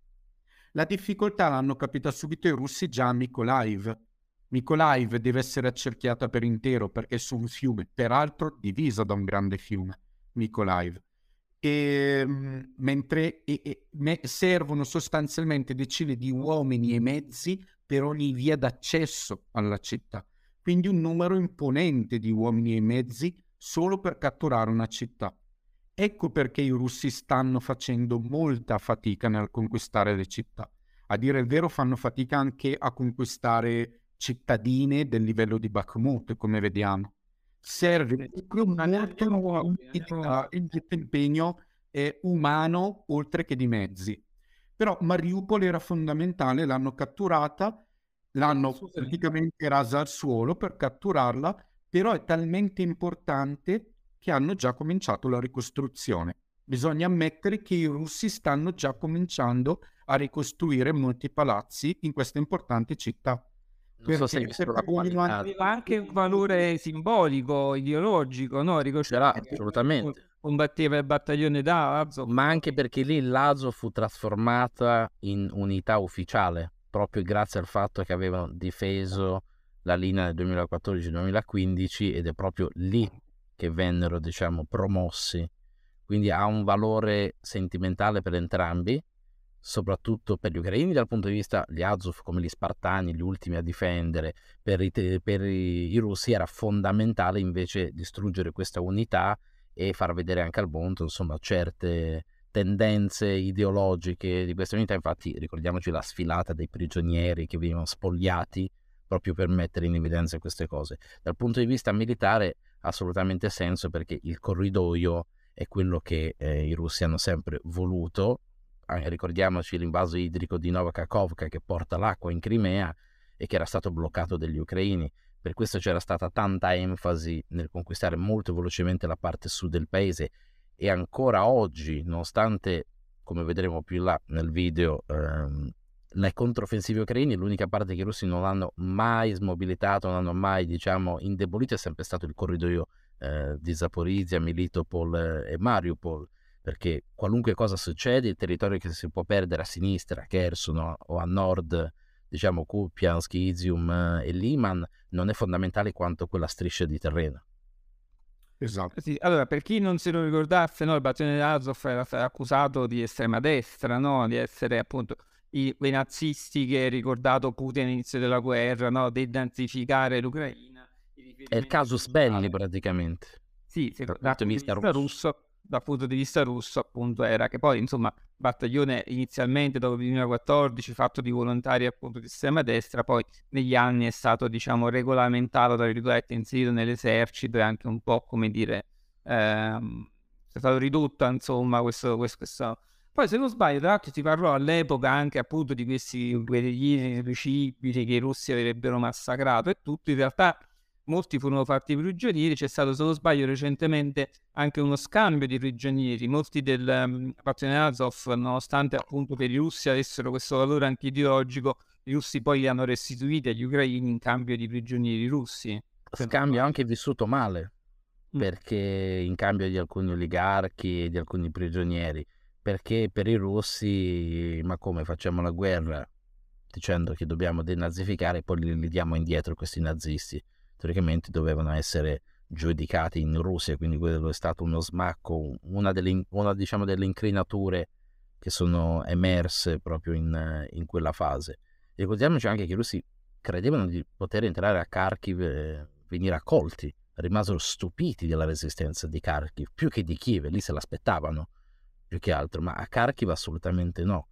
La difficoltà l'hanno capita subito i russi già a Mykolaiv. Mykolaiv deve essere accerchiata per intero perché è su un fiume, peraltro divisa da un grande fiume, Mykolaiv. E, ehm, mentre e, e, me, servono sostanzialmente decine di uomini e mezzi per ogni via d'accesso alla città quindi un numero imponente di uomini e mezzi solo per catturare una città. Ecco perché i russi stanno facendo molta fatica nel conquistare le città. A dire il vero fanno fatica anche a conquistare cittadine del livello di Bakhmut, come vediamo. Serve molto il impegno eh, umano oltre che di mezzi. Però Mariupol era fondamentale, l'hanno catturata l'hanno praticamente rasa al suolo per catturarla, però è talmente importante che hanno già cominciato la ricostruzione. Bisogna ammettere che i russi stanno già cominciando a ricostruire molti palazzi in questa importante città. Non so se aveva anche un valore simbolico, ideologico, no? Ricostruire assolutamente. Combatteva il battaglione d'Azov. Ma anche perché lì l'Azov fu trasformata in unità ufficiale proprio grazie al fatto che avevano difeso la linea del 2014-2015 ed è proprio lì che vennero, diciamo, promossi. Quindi ha un valore sentimentale per entrambi, soprattutto per gli ucraini dal punto di vista gli Azov come gli Spartani, gli ultimi a difendere, per i, per i, russi era fondamentale invece distruggere questa unità e far vedere anche al mondo, insomma, certe tendenze ideologiche di questa unità, infatti ricordiamoci la sfilata dei prigionieri che venivano spogliati proprio per mettere in evidenza queste cose. Dal punto di vista militare ha assolutamente senso perché il corridoio è quello che eh, i russi hanno sempre voluto, ricordiamoci l'invaso idrico di Novakakovka che porta l'acqua in Crimea e che era stato bloccato dagli ucraini. Per questo c'era stata tanta enfasi nel conquistare molto velocemente la parte sud del paese e ancora oggi, nonostante, come vedremo più in là nel video, ehm, le controffensive ucraine, l'unica parte che i russi non hanno mai smobilitato, non hanno mai, diciamo, indebolito è sempre stato il corridoio eh, di Zaporizia, Militopol eh, e Mariupol, perché qualunque cosa succede, il territorio che si può perdere a sinistra, Kherson o a nord, diciamo Kupiansk, Izium e Liman, non è fondamentale quanto quella striscia di terreno. Esatto. Sì, allora, per chi non se lo ricordasse, no, il battaglione Azov era stato accusato di estrema destra, no? di essere appunto i, quei nazisti che ricordato Putin all'inizio della guerra, no? denazificare l'Ucraina. È il casus belli praticamente. Sì, di vista russo. russo dal punto di vista russo appunto era che poi insomma battaglione inizialmente dopo il 2014 fatto di volontari appunto di estrema destra poi negli anni è stato diciamo regolamentato tra virgolette inserito nell'esercito e anche un po' come dire ehm, è stato ridotto insomma questo, questo, questo... poi se non sbaglio tra l'altro si parlò all'epoca anche appunto di questi guerriglieri irriducibili che i russi avrebbero massacrato e tutto. In realtà molti furono fatti prigionieri, c'è stato se non sbaglio recentemente anche uno scambio di prigionieri, molti del um, Azov nonostante appunto per i russi avessero questo valore anche ideologico, i russi poi li hanno restituiti agli ucraini in cambio di prigionieri russi. Scambio anche vissuto male, mm. perché in cambio di alcuni oligarchi e di alcuni prigionieri, perché per i russi, ma come facciamo la guerra dicendo che dobbiamo denazificare e poi li, li diamo indietro questi nazisti? Teoricamente dovevano essere giudicati in Russia, quindi quello è stato uno smacco, una delle, una, diciamo, delle incrinature che sono emerse proprio in, in quella fase. ricordiamoci anche che i russi credevano di poter entrare a Kharkiv e venire accolti, rimasero stupiti della resistenza di Kharkiv, più che di Kiev, lì se l'aspettavano più che altro, ma a Kharkiv assolutamente no.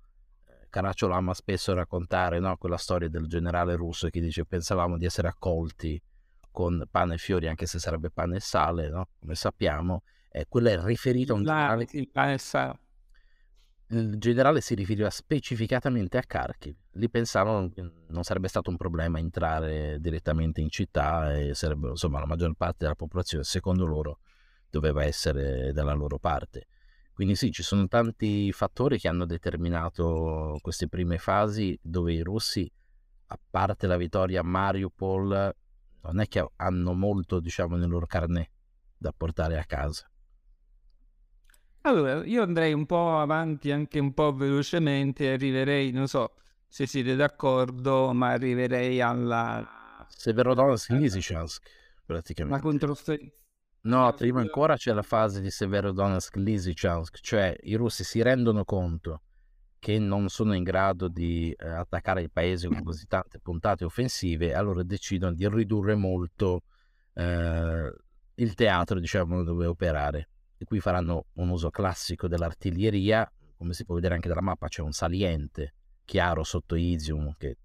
Caracciolo ama spesso raccontare no, quella storia del generale russo che dice pensavamo di essere accolti con pane e fiori, anche se sarebbe pane e sale, no? come sappiamo, eh, quello è riferito a un generale. Il pane e sale. Il generale si riferiva specificatamente a Kharkiv. Lì pensavano che non sarebbe stato un problema entrare direttamente in città e sarebbe, insomma, la maggior parte della popolazione, secondo loro, doveva essere dalla loro parte. Quindi sì, ci sono tanti fattori che hanno determinato queste prime fasi dove i russi, a parte la vittoria a Mariupol, non è che hanno molto, diciamo, nel loro carnet da portare a casa. Allora, io andrei un po' avanti, anche un po' velocemente, arriverei, non so se siete d'accordo, ma arriverei alla... Severodonetsk Lysychansk, praticamente. La controffensiva. No, prima ancora c'è la fase di Severodonetsk Lysychansk, cioè i russi si rendono conto che non sono in grado di eh, attaccare il paese con così tante puntate offensive, allora decidono di ridurre molto eh, il teatro, diciamo, dove operare. E qui faranno un uso classico dell'artiglieria, come si può vedere anche dalla mappa c'è un saliente chiaro sotto Izium, che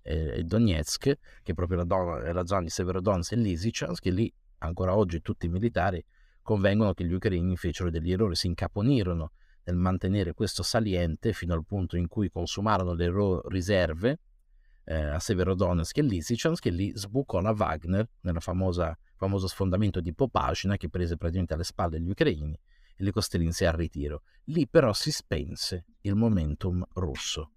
è Donetsk, che è proprio la, do- è la zona di Severodonetsk e Lysychansk, che lì ancora oggi tutti i militari convengono che gli ucraini fecero degli errori, si incaponirono nel mantenere questo saliente fino al punto in cui consumarono le loro riserve eh, a Severodonetsk e Lysychansk che lì sbucò la Wagner nel famoso sfondamento di Popasina che prese praticamente alle spalle gli ucraini e li costrinse al ritiro. Lì però si spense il momentum russo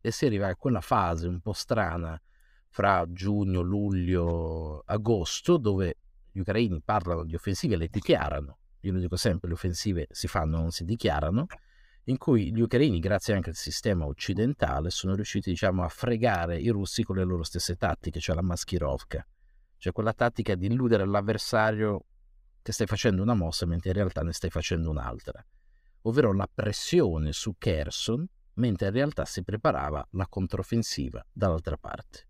e si arriva a quella fase un po' strana fra giugno, luglio, agosto dove gli ucraini parlano di offensive e le dichiarano io lo dico sempre, le offensive si fanno, non si dichiarano, in cui gli ucraini, grazie anche al sistema occidentale, sono riusciti diciamo, a fregare i russi con le loro stesse tattiche, cioè la maskirovka, cioè quella tattica di illudere l'avversario che stai facendo una mossa mentre in realtà ne stai facendo un'altra, ovvero la pressione su Kherson mentre in realtà si preparava la controffensiva dall'altra parte.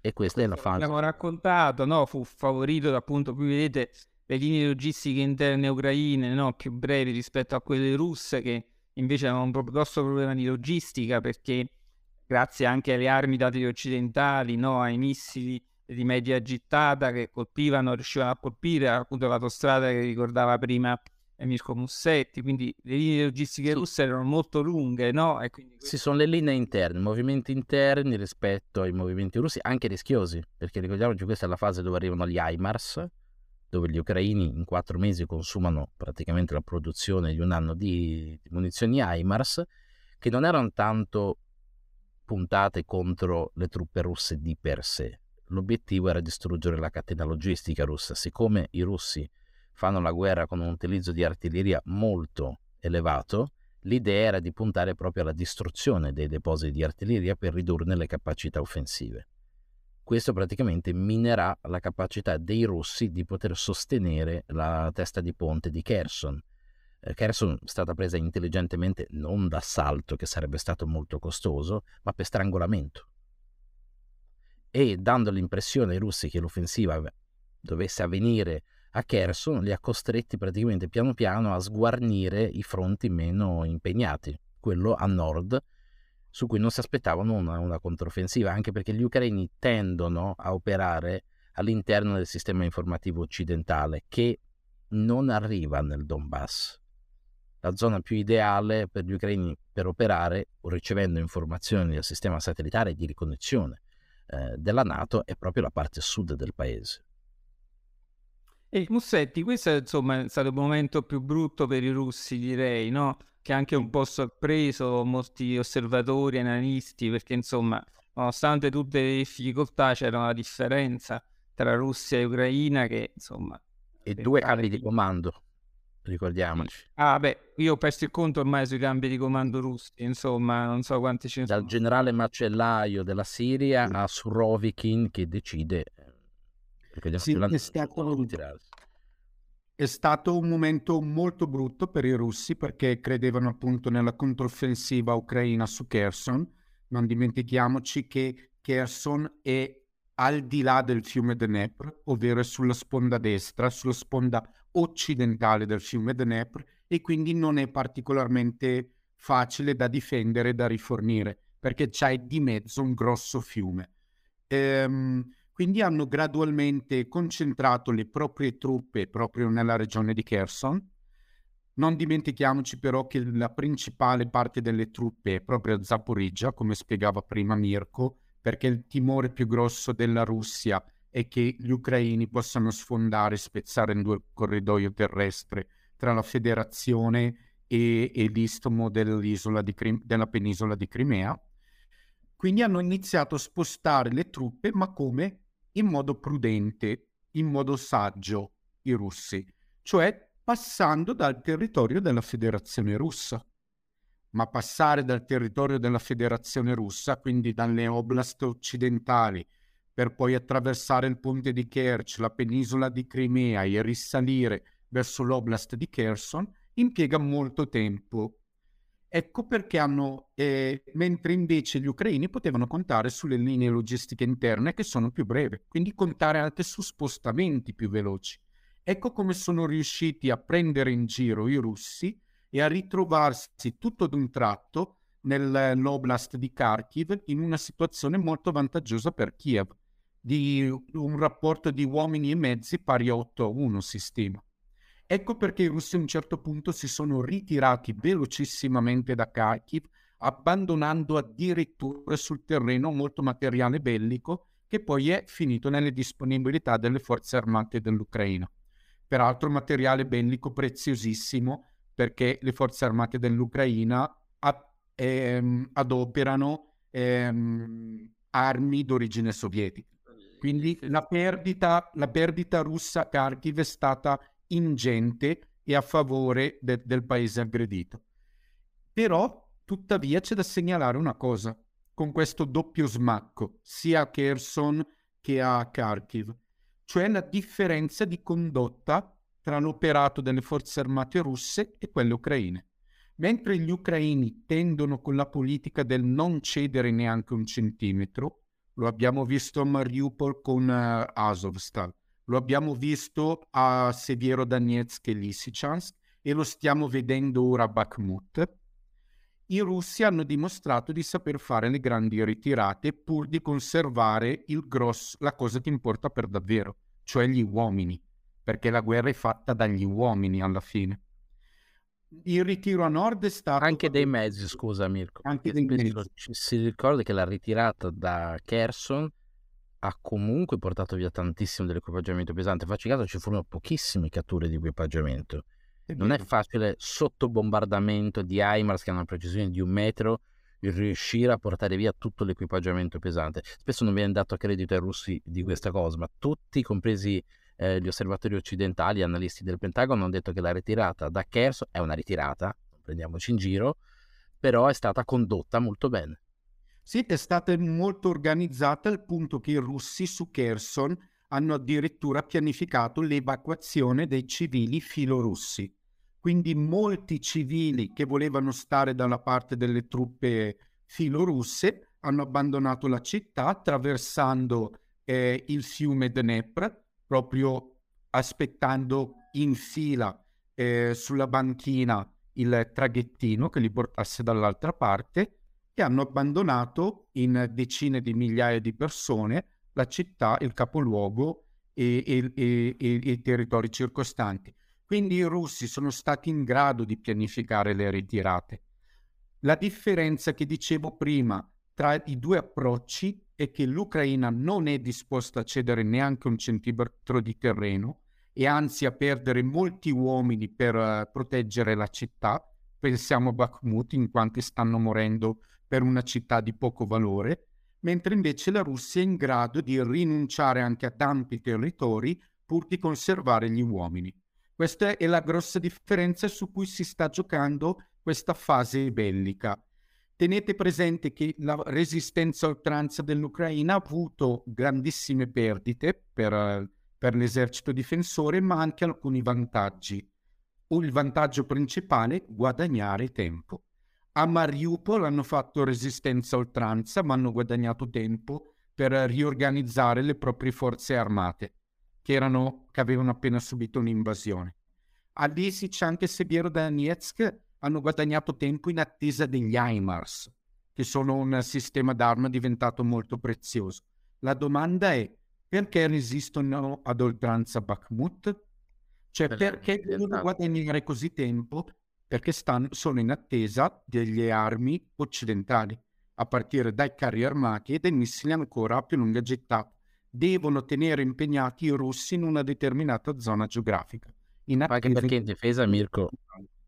E questa è la fase. L'abbiamo raccontato, no? Fu favorito appunto, qui vedete le linee logistiche interne ucraine no? più brevi rispetto a quelle russe che invece avevano un grosso problema di logistica perché grazie anche alle armi date occidentali, no? ai missili di media gittata che colpivano, riuscivano a colpire appunto l'autostrada che ricordava prima Mirko Mussetti, quindi le linee logistiche sì. russe erano molto lunghe, no? E quindi. Sì, sono le linee interne, movimenti interni rispetto ai movimenti russi, anche rischiosi, perché ricordiamoci questa è la fase dove arrivano gli HIMARS, dove gli ucraini in quattro mesi consumano praticamente la produzione di un anno di, di munizioni HIMARS, che non erano tanto puntate contro le truppe russe di per sé. L'obiettivo era distruggere la catena logistica russa. Siccome i russi fanno la guerra con un utilizzo di artiglieria molto elevato, l'idea era di puntare proprio alla distruzione dei depositi di artiglieria per ridurne le capacità offensive. Questo praticamente minerà la capacità dei russi di poter sostenere la testa di ponte di Kherson. Eh, Kherson è stata presa intelligentemente non d'assalto, che sarebbe stato molto costoso, ma per strangolamento. E dando l'impressione ai russi che l'offensiva dovesse avvenire a Kherson li ha costretti praticamente piano piano a sguarnire i fronti meno impegnati, quello a nord, su cui non si aspettavano una, una controffensiva, anche perché gli ucraini tendono a operare all'interno del sistema informativo occidentale, che non arriva nel Donbass. La zona più ideale per gli ucraini per operare, ricevendo informazioni dal sistema satellitare di riconnessione eh, della Nato, è proprio la parte sud del paese. E Mussetti, questo è, insomma, è stato il momento più brutto per i russi, direi, no? Che ha anche un po' sorpreso molti osservatori, analisti, perché insomma, nonostante tutte le difficoltà, c'era una differenza tra Russia e Ucraina che, insomma... E due cambi di comando, ricordiamoci. Ah, beh, io ho perso il conto ormai sui cambi di comando russi, insomma, non so quanti ce ne sono. Dal generale macellaio della Siria a Surovikin che decide perché gli sì, è stato, è stato un momento molto brutto per i russi perché credevano appunto nella controffensiva ucraina su Kherson. Non dimentichiamoci che Kherson è al di là del fiume Dnepr, ovvero sulla sponda destra, sulla sponda occidentale del fiume Dnepr e quindi non è particolarmente facile da difendere e da rifornire perché c'è di mezzo un grosso fiume. Ehm, quindi hanno gradualmente concentrato le proprie truppe proprio nella regione di Kherson. Non dimentichiamoci però che la principale parte delle truppe è proprio a Zaporizhia, come spiegava prima Mirko, perché il timore più grosso della Russia è che gli ucraini possano sfondare, spezzare in due il corridoio terrestre tra la federazione e, e l'istmo Crim- della penisola di Crimea. Quindi hanno iniziato a spostare le truppe, ma come? In modo prudente, in modo saggio, i russi, cioè passando dal territorio della Federazione russa. Ma passare dal territorio della Federazione russa, quindi dalle oblast occidentali, per poi attraversare il ponte di Kerch, la penisola di Crimea e risalire verso l'oblast di Kherson, impiega molto tempo Ecco perché hanno, eh, mentre invece gli ucraini potevano contare sulle linee logistiche interne che sono più brevi, quindi contare anche su spostamenti più veloci. Ecco come sono riusciti a prendere in giro i russi e a ritrovarsi tutto d'un tratto nell'oblast di Kharkiv in una situazione molto vantaggiosa per Kiev, di un rapporto di uomini e mezzi pari a 8 a 1 si stima. Ecco perché i russi a un certo punto si sono ritirati velocissimamente da Kharkiv, abbandonando addirittura sul terreno molto materiale bellico che poi è finito nelle disponibilità delle forze armate dell'Ucraina. Peraltro materiale bellico preziosissimo perché le forze armate dell'Ucraina a, ehm, adoperano ehm, armi d'origine sovietica. Quindi la perdita, la perdita russa a Kharkiv è stata ingente e a favore de- del paese aggredito. Però, tuttavia, c'è da segnalare una cosa, con questo doppio smacco, sia a Kherson che a Kharkiv, cioè la differenza di condotta tra l'operato delle forze armate russe e quelle ucraine. Mentre gli ucraini tendono con la politica del non cedere neanche un centimetro, lo abbiamo visto a Mariupol con uh, Azovstal, lo abbiamo visto a Seviero Donetsk e Lysychansk e lo stiamo vedendo ora a Bakhmut. I russi hanno dimostrato di saper fare le grandi ritirate pur di conservare grosso, la cosa che importa per davvero, cioè gli uomini, perché la guerra è fatta dagli uomini alla fine. Il ritiro a nord è stato... Anche dei mezzi, scusa Mirko. Anche dei mezzi. Si ricorda che la ritirata da Kherson ha comunque portato via tantissimo dell'equipaggiamento pesante. Facci caso, ci furono pochissime catture di equipaggiamento. non è facile sotto bombardamento di HIMARS che hanno una precisione di un metro riuscire a portare via tutto l'equipaggiamento pesante. Spesso non viene dato credito ai russi di questa cosa, ma tutti, compresi eh, gli osservatori occidentali, analisti del Pentagono hanno detto che la ritirata da Kherson è una ritirata, prendiamoci in giro, però è stata condotta molto bene. Sì, è stata molto organizzata al punto che i russi su Kherson hanno addirittura pianificato l'evacuazione dei civili filorussi. Quindi molti civili che volevano stare dalla parte delle truppe filorusse hanno abbandonato la città attraversando eh, il fiume Dnepr, proprio aspettando in fila eh, sulla banchina il traghettino che li portasse dall'altra parte e hanno abbandonato in decine di migliaia di persone la città, il capoluogo e, e, e, e i territori circostanti. Quindi i russi sono stati in grado di pianificare le ritirate. La differenza che dicevo prima tra i due approcci è che l'Ucraina non è disposta a cedere neanche un centimetro di terreno e anzi a perdere molti uomini per uh, proteggere la città. Pensiamo a Bakhmut, in quanti stanno morendo per una città di poco valore, mentre invece la Russia è in grado di rinunciare anche a tanti territori pur di conservare gli uomini. Questa è la grossa differenza su cui si sta giocando questa fase bellica. Tenete presente che la resistenza a oltranza dell'Ucraina ha avuto grandissime perdite per, per l'esercito difensore, ma anche alcuni vantaggi. Il vantaggio principale, guadagnare tempo. A Mariupol hanno fatto resistenza a oltranza, ma hanno guadagnato tempo per riorganizzare le proprie forze armate, che, erano, che avevano appena subito un'invasione. A Lisic, anche se Bierodonetsk, hanno guadagnato tempo in attesa degli HIMARS, che sono un sistema d'arma diventato molto prezioso. La domanda è perché resistono ad oltranza Bakhmut? Cioè perché devono guadagnare così tempo perché stanno, sono in attesa delle armi occidentali, a partire dai carri armati e dai missili ancora a più lunga gittata. Devono tenere impegnati i russi in una determinata zona geografica. Anche perché in difesa, Mirko,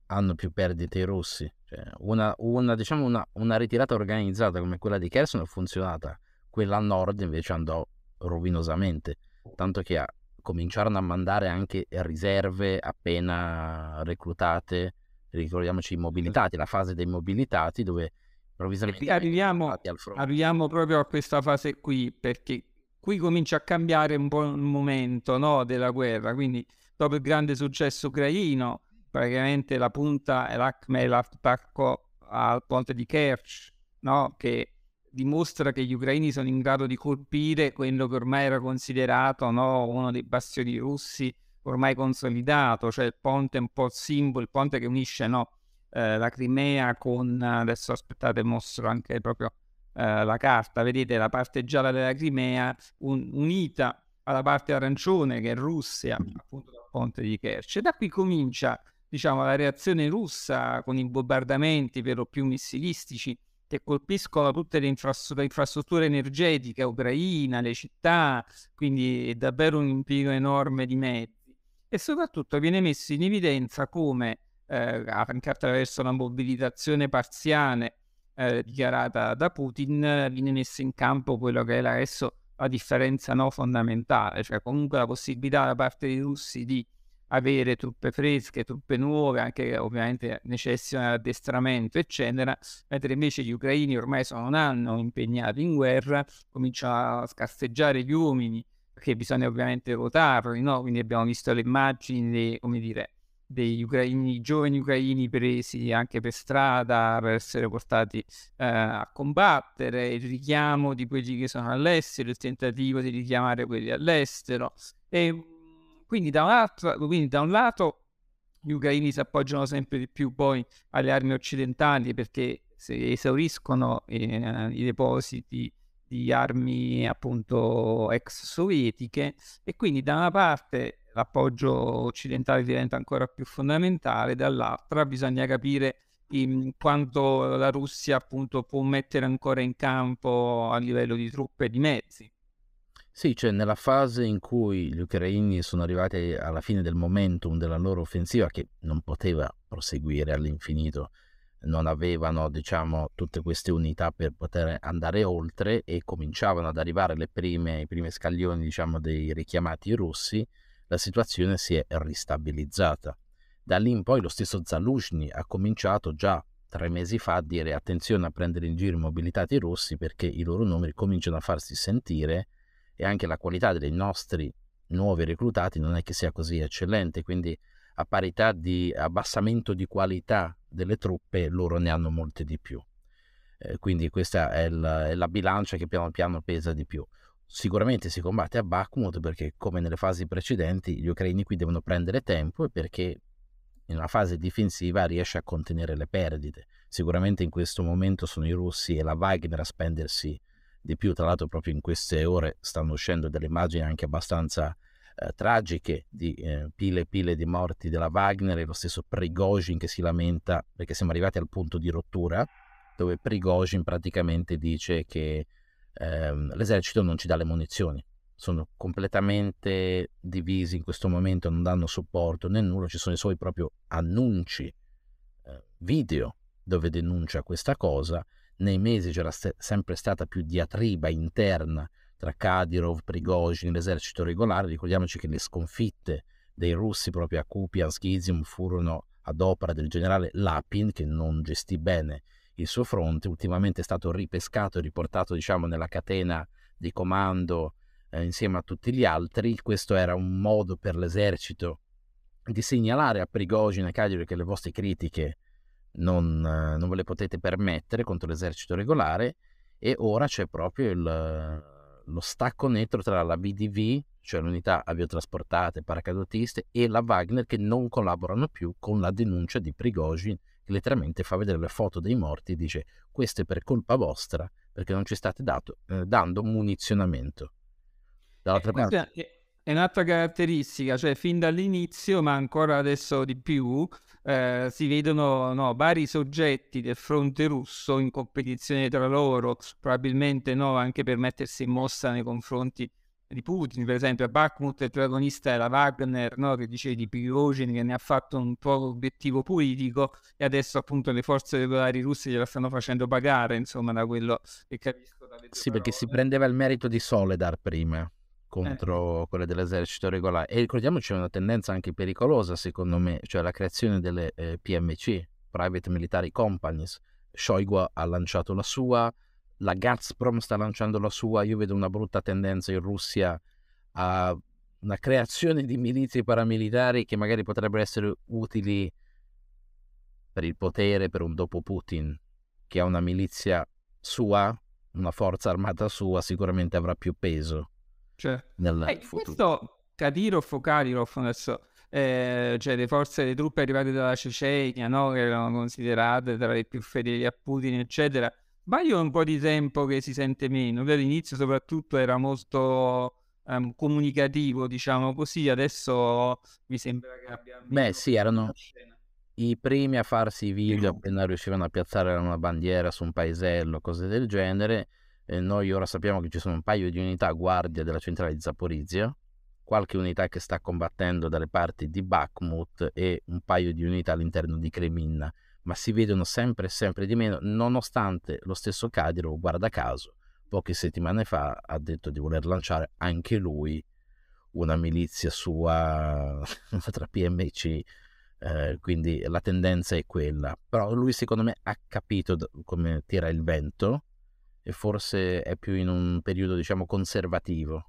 hanno più perdite i russi. Cioè, una, una, diciamo una, una, ritirata organizzata come quella di Kherson è funzionata, quella a nord invece andò rovinosamente, tanto che a, cominciarono a mandare anche riserve appena reclutate ricordiamoci i mobilitati, la fase dei mobilitati dove improvvisamente arriviamo, arriviamo proprio a questa fase qui perché qui comincia a cambiare un po' il momento no, della guerra, quindi dopo il grande successo ucraino, praticamente la punta è l'acme e l'attacco al ponte di Kerch, no, che dimostra che gli ucraini sono in grado di colpire quello che ormai era considerato no, uno dei bastioni russi ormai consolidato, cioè il ponte è un po' il simbolo, il ponte che unisce no, eh, la Crimea con, adesso aspettate, mostro anche proprio eh, la carta, vedete la parte gialla della Crimea un, unita alla parte arancione che è Russia, appunto dal ponte di Kerch. E da qui comincia, diciamo, la reazione russa con i bombardamenti per lo più missilistici che colpiscono tutte le infrastrutture, infrastrutture energetiche ucraina, le città, quindi è davvero un impiego enorme di mezzi e soprattutto viene messo in evidenza come eh, anche attraverso la mobilitazione parziale eh, dichiarata da Putin viene messo in campo quello che era adesso la differenza no, fondamentale, cioè comunque la possibilità da parte dei russi di avere truppe fresche, truppe nuove, anche ovviamente necessitano di addestramento, eccetera, mentre invece gli ucraini ormai sono un anno impegnati in guerra, cominciano a scarseggiare gli uomini, perché bisogna ovviamente votarli, no? Quindi abbiamo visto le immagini, dei, come dire, degli ucraini, giovani ucraini presi anche per strada per essere portati eh, a combattere, il richiamo di quelli che sono all'estero, il tentativo di richiamare quelli all'estero. E quindi da un, altro, quindi da un lato gli ucraini si appoggiano sempre di più poi alle armi occidentali perché si esauriscono eh, i depositi di armi appunto ex sovietiche e quindi da una parte l'appoggio occidentale diventa ancora più fondamentale, dall'altra bisogna capire in quanto la Russia appunto può mettere ancora in campo a livello di truppe e di mezzi. Sì, cioè nella fase in cui gli ucraini sono arrivati alla fine del momentum della loro offensiva che non poteva proseguire all'infinito non avevano diciamo tutte queste unità per poter andare oltre e cominciavano ad arrivare le prime, i primi scaglioni diciamo dei richiamati russi la situazione si è ristabilizzata. Da lì in poi lo stesso Zaluzhny ha cominciato già tre mesi fa a dire attenzione a prendere in giro i mobilitati russi perché i loro numeri cominciano a farsi sentire e anche la qualità dei nostri nuovi reclutati non è che sia così eccellente, quindi a parità di abbassamento di qualità delle truppe loro ne hanno molte di più. Eh, quindi questa è la, è la bilancia che piano piano pesa di più. Sicuramente si combatte a Bakhmut perché, come nelle fasi precedenti, gli ucraini qui devono prendere tempo e perché in una fase difensiva riesce a contenere le perdite. Sicuramente in questo momento sono i russi e la Wagner a spendersi di più. Tra l'altro, proprio in queste ore stanno uscendo delle immagini anche abbastanza eh, tragiche di eh, pile e pile di morti della Wagner e lo stesso Prigozhin che si lamenta perché siamo arrivati al punto di rottura dove Prigozhin praticamente dice che ehm, l'esercito non ci dà le munizioni sono completamente divisi in questo momento, non danno supporto né nulla, ci sono i suoi proprio annunci, eh, video dove denuncia questa cosa. Nei mesi c'era st- sempre stata più diatriba interna tra Kadyrov, Prigozhin, l'esercito regolare. Ricordiamoci che le sconfitte dei russi proprio a Kupiansk, Izium furono ad opera del generale Lapin che non gestì bene il suo fronte, ultimamente è stato ripescato e riportato diciamo nella catena di comando eh, insieme a tutti gli altri. Questo era un modo per l'esercito di segnalare a Prigogine e Cagliari che le vostre critiche non, eh, non ve le potete permettere contro l'esercito regolare e ora c'è proprio il, lo stacco netto tra la VDV, cioè l'unità aviotrasportate paracadutiste, e la Wagner che non collaborano più con la denuncia di Prigogine che letteralmente fa vedere le foto dei morti e dice questo è per colpa vostra perché non ci state dato, eh, dando munizionamento. Dall'altra eh, parte... È un'altra caratteristica, cioè fin dall'inizio, ma ancora adesso di più, eh, si vedono no, vari soggetti del fronte russo in competizione tra loro, probabilmente no, anche per mettersi in mossa nei confronti di Putin. Per esempio, a Bakhmut il protagonista era Wagner, no, che dicevi di Prigozhin, che ne ha fatto un po' obiettivo politico e adesso appunto le forze regolari russe gliela stanno facendo pagare, insomma, da quello che capisco. Sì, perché si prendeva il merito di Soledar prima contro eh. quelle dell'esercito regolare. E ricordiamoci una tendenza anche pericolosa, secondo me, cioè la creazione delle eh, PMC, Private Military Companies. Shoigu ha lanciato la sua, la Gazprom sta lanciando la sua, io vedo una brutta tendenza in Russia a una creazione di milizie paramilitari che magari potrebbero essere utili per il potere, per un dopo Putin, che ha una milizia sua, una forza armata sua, sicuramente avrà più peso cioè, nel eh, futuro. Questo Kadyrov o Kadyrov adesso, eh, cioè le forze, le truppe arrivate dalla Cecenia, no? che erano considerate tra le più fedeli a Putin, eccetera. Sbaglio un po' di tempo che si sente meno, all'inizio soprattutto era molto um, comunicativo, diciamo così, adesso mi sembra che abbia... Beh sì, erano i primi a farsi i video appena riuscivano a piazzare una bandiera su un paesello, cose del genere, noi ora sappiamo che ci sono un paio di unità guardia della centrale di Zaporizia, qualche unità che sta combattendo dalle parti di Bakhmut e un paio di unità all'interno di Kreminna, ma si vedono sempre e sempre di meno, nonostante lo stesso Kadyrov, guarda caso, poche settimane fa ha detto di voler lanciare anche lui una milizia sua tra PMC, eh, quindi la tendenza è quella. Però lui secondo me ha capito come tira il vento e forse è più in un periodo, diciamo, conservativo.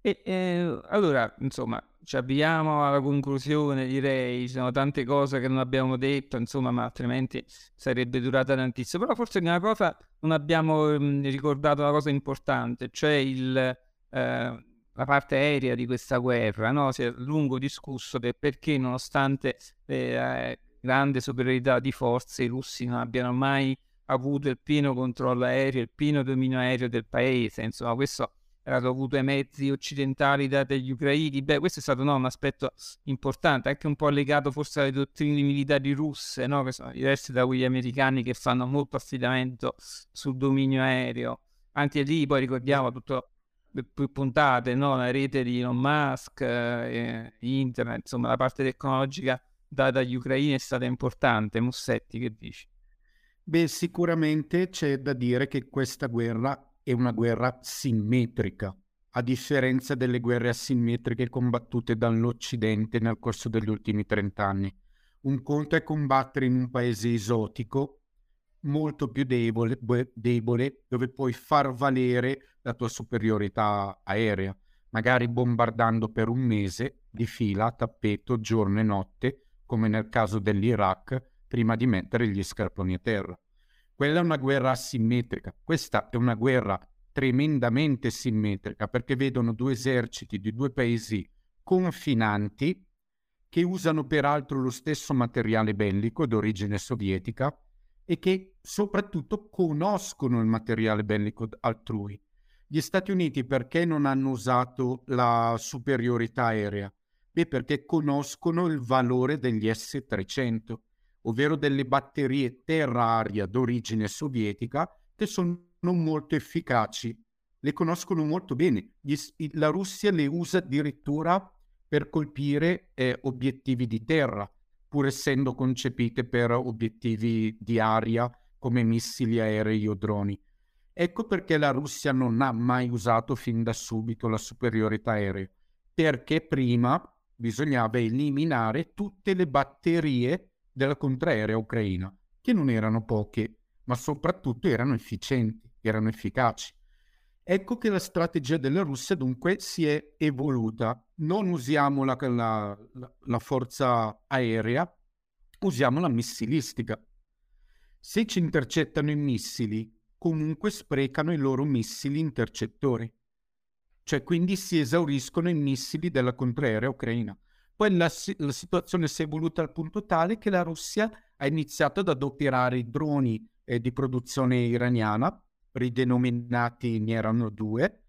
E, eh, allora, insomma, ci avviamo alla conclusione, direi, ci sono tante cose che non abbiamo detto, insomma, ma altrimenti sarebbe durata tantissimo. Però forse una cosa non abbiamo mh, mm, ricordato una cosa importante, cioè il, eh, la parte aerea di questa guerra, no? Si è lungo discusso del perché, nonostante eh, grande superiorità di forze, i russi non abbiano mai avuto il pieno controllo aereo, il pieno dominio aereo del paese, insomma questo era dovuto ai mezzi occidentali dagli ucraini, beh questo è stato no, un aspetto importante, anche un po' legato forse alle dottrine militari russe, no? che sono diverse da quegli americani che fanno molto affidamento sul dominio aereo, anche lì poi ricordiamo tutto più puntate, no? la rete di Elon Musk, eh, internet, insomma la parte tecnologica data dagli ucraini è stata importante, Mussetti che dici? Beh, sicuramente c'è da dire che questa guerra è una guerra simmetrica, a differenza delle guerre asimmetriche combattute dall'Occidente nel corso degli ultimi trent'anni. Un conto è combattere in un paese esotico, molto più debole, debole, dove puoi far valere la tua superiorità aerea, magari bombardando per un mese di fila a tappeto giorno e notte, come nel caso dell'Iraq, prima di mettere gli scarponi a terra. Quella è una guerra asimmetrica, questa è una guerra tremendamente simmetrica perché vedono due eserciti di due paesi confinanti che usano peraltro lo stesso materiale bellico d'origine sovietica e che soprattutto conoscono il materiale bellico altrui. Gli Stati Uniti perché non hanno usato la superiorità aerea? Beh, perché conoscono il valore degli S-300, ovvero delle batterie terra-aria d'origine sovietica che sono molto efficaci. Le conoscono molto bene. La Russia le usa addirittura per colpire eh, obiettivi di terra, pur essendo concepite per obiettivi di aria come missili aerei o droni. Ecco perché la Russia non ha mai usato fin da subito la superiorità aerea, perché prima bisognava eliminare tutte le batterie della contraerea ucraina, che non erano poche, ma soprattutto erano efficienti erano efficaci. Ecco che la strategia della Russia dunque si è evoluta. Non usiamo la, la, la forza aerea, usiamo la missilistica. Se ci intercettano i missili, comunque sprecano i loro missili intercettori. Cioè quindi si esauriscono i missili della contraerea ucraina. Poi la, la situazione si è evoluta al punto tale che la Russia ha iniziato ad adoperare i droni eh, di produzione iraniana ridenominati ne erano due,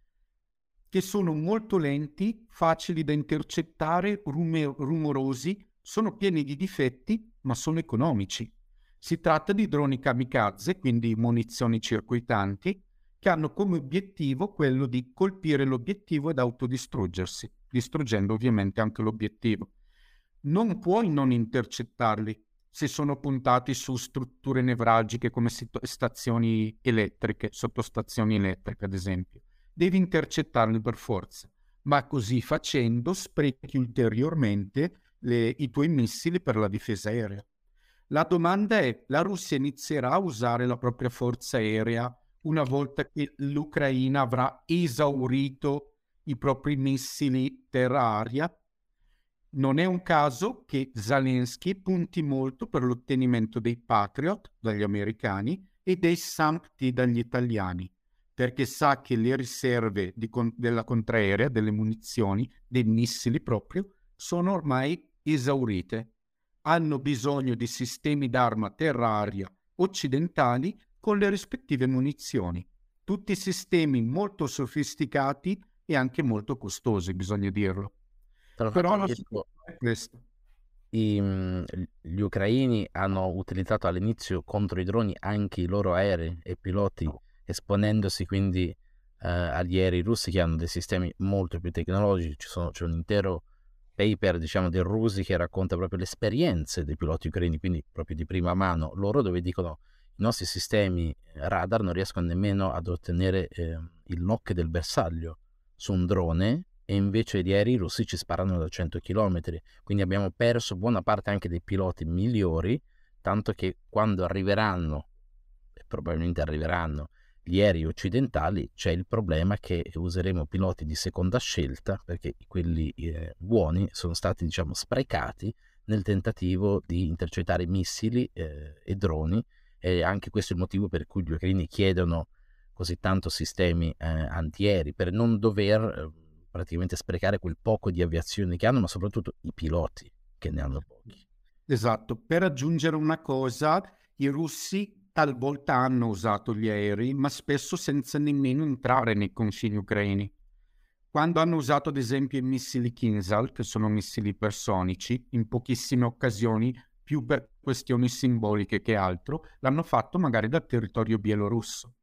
che sono molto lenti, facili da intercettare, rum- rumorosi, sono pieni di difetti, ma sono economici. Si tratta di droni kamikaze, quindi munizioni circuitanti, che hanno come obiettivo quello di colpire l'obiettivo ed autodistruggersi, distruggendo ovviamente anche l'obiettivo. Non puoi non intercettarli, se sono puntati su strutture nevralgiche come stazioni elettriche, sottostazioni elettriche ad esempio. Devi intercettarli per forza, ma così facendo sprechi ulteriormente le, i tuoi missili per la difesa aerea. La domanda è, la Russia inizierà a usare la propria forza aerea una volta che l'Ucraina avrà esaurito i propri missili terra-aria? Non è un caso che Zelensky punti molto per l'ottenimento dei Patriot dagli americani e dei SAMPTI dagli italiani, perché sa che le riserve con- della contraerea, delle munizioni, dei missili proprio, sono ormai esaurite. Hanno bisogno di sistemi d'arma terra-aria occidentali con le rispettive munizioni. Tutti sistemi molto sofisticati e anche molto costosi, bisogna dirlo. Però la situazione è questa. I, mhmm, gli ucraini hanno utilizzato all'inizio contro i droni anche i loro aerei e piloti, esponendosi quindi eh, agli aerei russi che hanno dei sistemi molto più tecnologici. Sono, c'è un intero paper, diciamo, dei russi che racconta proprio le esperienze dei piloti ucraini, quindi proprio di prima mano, loro dove dicono i nostri sistemi radar non riescono nemmeno ad ottenere eh, il knock del bersaglio su un drone e invece di aerei russi ci sparano da 100 km, quindi abbiamo perso buona parte anche dei piloti migliori, tanto che quando arriveranno, e probabilmente arriveranno, gli aerei occidentali c'è il problema che useremo piloti di seconda scelta perché quelli eh, buoni sono stati diciamo sprecati nel tentativo di intercettare missili eh, e droni e anche questo è il motivo per cui gli ucraini chiedono così tanto sistemi eh, antiaerei per non dover eh, praticamente sprecare quel poco di aviazione che hanno, ma soprattutto i piloti che ne hanno pochi. Esatto, per aggiungere una cosa, i russi talvolta hanno usato gli aerei, ma spesso senza nemmeno entrare nei confini ucraini. Quando hanno usato ad esempio i missili Kinzhal, che sono missili ipersonici, in pochissime occasioni, più per questioni simboliche che altro, l'hanno fatto magari dal territorio bielorusso.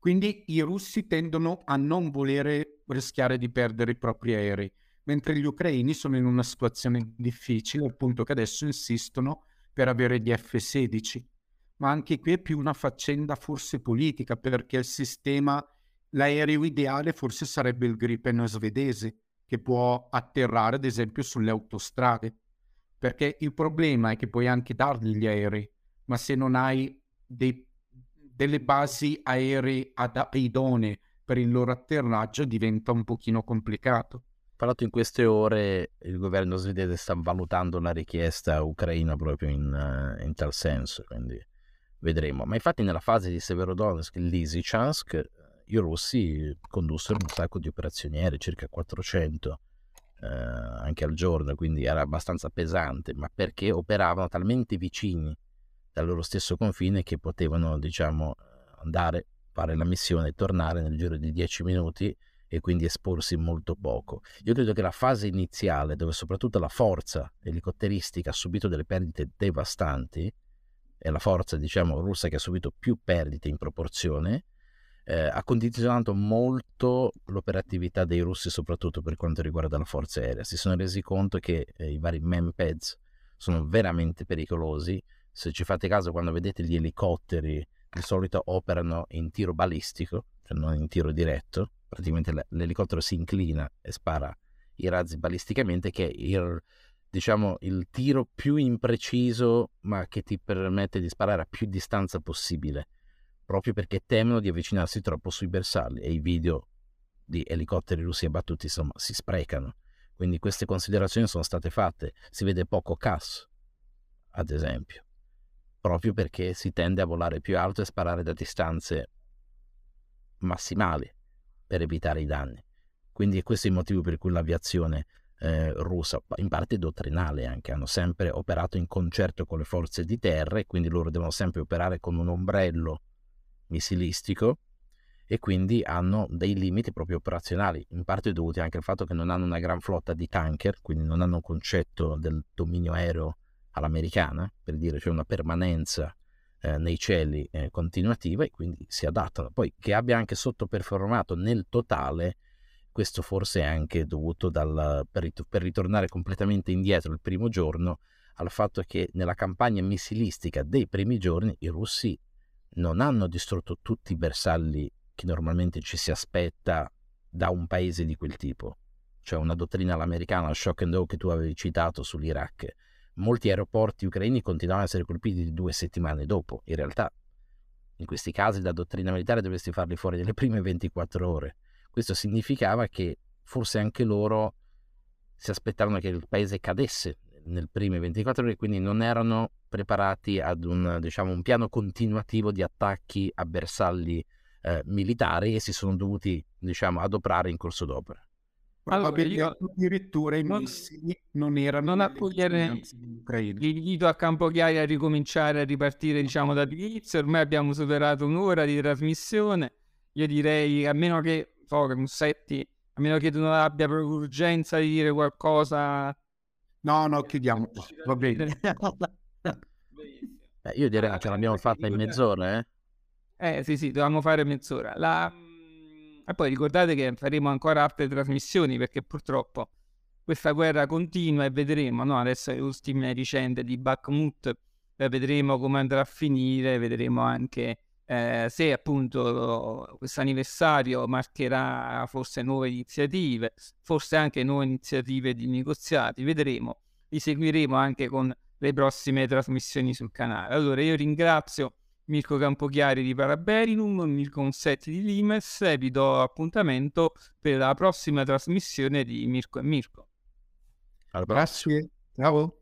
Quindi i russi tendono a non volere rischiare di perdere i propri aerei, mentre gli ucraini sono in una situazione difficile, al punto che adesso insistono per avere gli F-16. Ma anche qui è più una faccenda forse politica, perché il sistema l'aereo ideale forse sarebbe il Gripen svedese, che può atterrare ad esempio sulle autostrade, perché il problema è che puoi anche dargli gli aerei, ma se non hai dei, delle basi aeree ad, idonee per il loro atterraggio diventa un pochino complicato. Parlato in queste ore, il governo svedese sta valutando la richiesta ucraina proprio in, in tal senso, quindi vedremo. Ma infatti nella fase di Severodonetsk e Lysychansk i russi condussero un sacco di operazioni aeree, circa 400 eh, anche al giorno, quindi era abbastanza pesante, ma perché operavano talmente vicini dal loro stesso confine che potevano, diciamo, andare, fare la missione e tornare nel giro di 10 minuti e quindi esporsi molto poco. Io credo che la fase iniziale, dove soprattutto la forza elicotteristica ha subito delle perdite devastanti, e la forza, diciamo, russa che ha subito più perdite in proporzione, eh, ha condizionato molto l'operatività dei russi, soprattutto per quanto riguarda la forza aerea. Si sono resi conto che eh, i vari manpads sono veramente pericolosi. Se ci fate caso, quando vedete gli elicotteri, di solito operano in tiro balistico, cioè non in tiro diretto. Praticamente l'elicottero si inclina e spara i razzi balisticamente, che è il, diciamo, il tiro più impreciso, ma che ti permette di sparare a più distanza possibile proprio perché temono di avvicinarsi troppo sui bersagli e i video di elicotteri russi abbattuti insomma si sprecano. Quindi queste considerazioni sono state fatte. Si vede poco CAS, ad esempio, proprio perché si tende a volare più alto e sparare da distanze massimali per evitare i danni. Quindi questo è il motivo per cui l'aviazione eh, russa, in parte dottrinale anche, hanno sempre operato in concerto con le forze di terra e quindi loro devono sempre operare con un ombrello missilistico e quindi hanno dei limiti proprio operazionali, in parte dovuti anche al fatto che non hanno una gran flotta di tanker, quindi non hanno un concetto del dominio aereo all'americana, per dire c'è cioè una permanenza eh, nei cieli eh, continuativa e quindi si adattano. Poi che abbia anche sottoperformato nel totale, questo forse è anche dovuto dal, per, rit- per ritornare completamente indietro il primo giorno al fatto che nella campagna missilistica dei primi giorni i russi non hanno distrutto tutti i bersagli che normalmente ci si aspetta da un paese di quel tipo. Cioè una dottrina all'americana, shock and awe che tu avevi citato sull'Iraq. Molti aeroporti ucraini continuavano ad essere colpiti due settimane dopo. In realtà, in questi casi, la dottrina militare dovresti farli fuori nelle prime 24 ore. Questo significava che forse anche loro si aspettavano che il paese cadesse nelle prime 24 ore, quindi non erano preparati ad un, diciamo, un piano continuativo di attacchi a bersagli eh, militari e si sono dovuti diciamo, adoprare in corso d'opera. Allora, io... addirittura i non, missili non erano non accogliere l'invito a Campochiari a ricominciare a ripartire diciamo dall'inizio. Ormai abbiamo superato un'ora di trasmissione. Io direi a meno che Musetti a meno che tu non abbia proprio urgenza di dire qualcosa no no chiudiamo. Va bene. Beh, io direi che l'abbiamo fatta in mezz'ora, eh? Eh sì, sì, dovevamo fare mezz'ora. La... E poi ricordate che faremo ancora altre trasmissioni perché purtroppo questa guerra continua e vedremo, no? Adesso le ultime vicende di Bakhmut, eh, vedremo come andrà a finire, vedremo anche eh, se appunto questo anniversario marcherà forse nuove iniziative, forse anche nuove iniziative di negoziati, vedremo. Li seguiremo anche con le prossime trasmissioni sul canale. Allora io ringrazio Mirko Campochiari di Parabellum, Mirko Unsetti di Limes e vi do appuntamento per la prossima trasmissione di Mirko e Mirko. Grazie, ciao.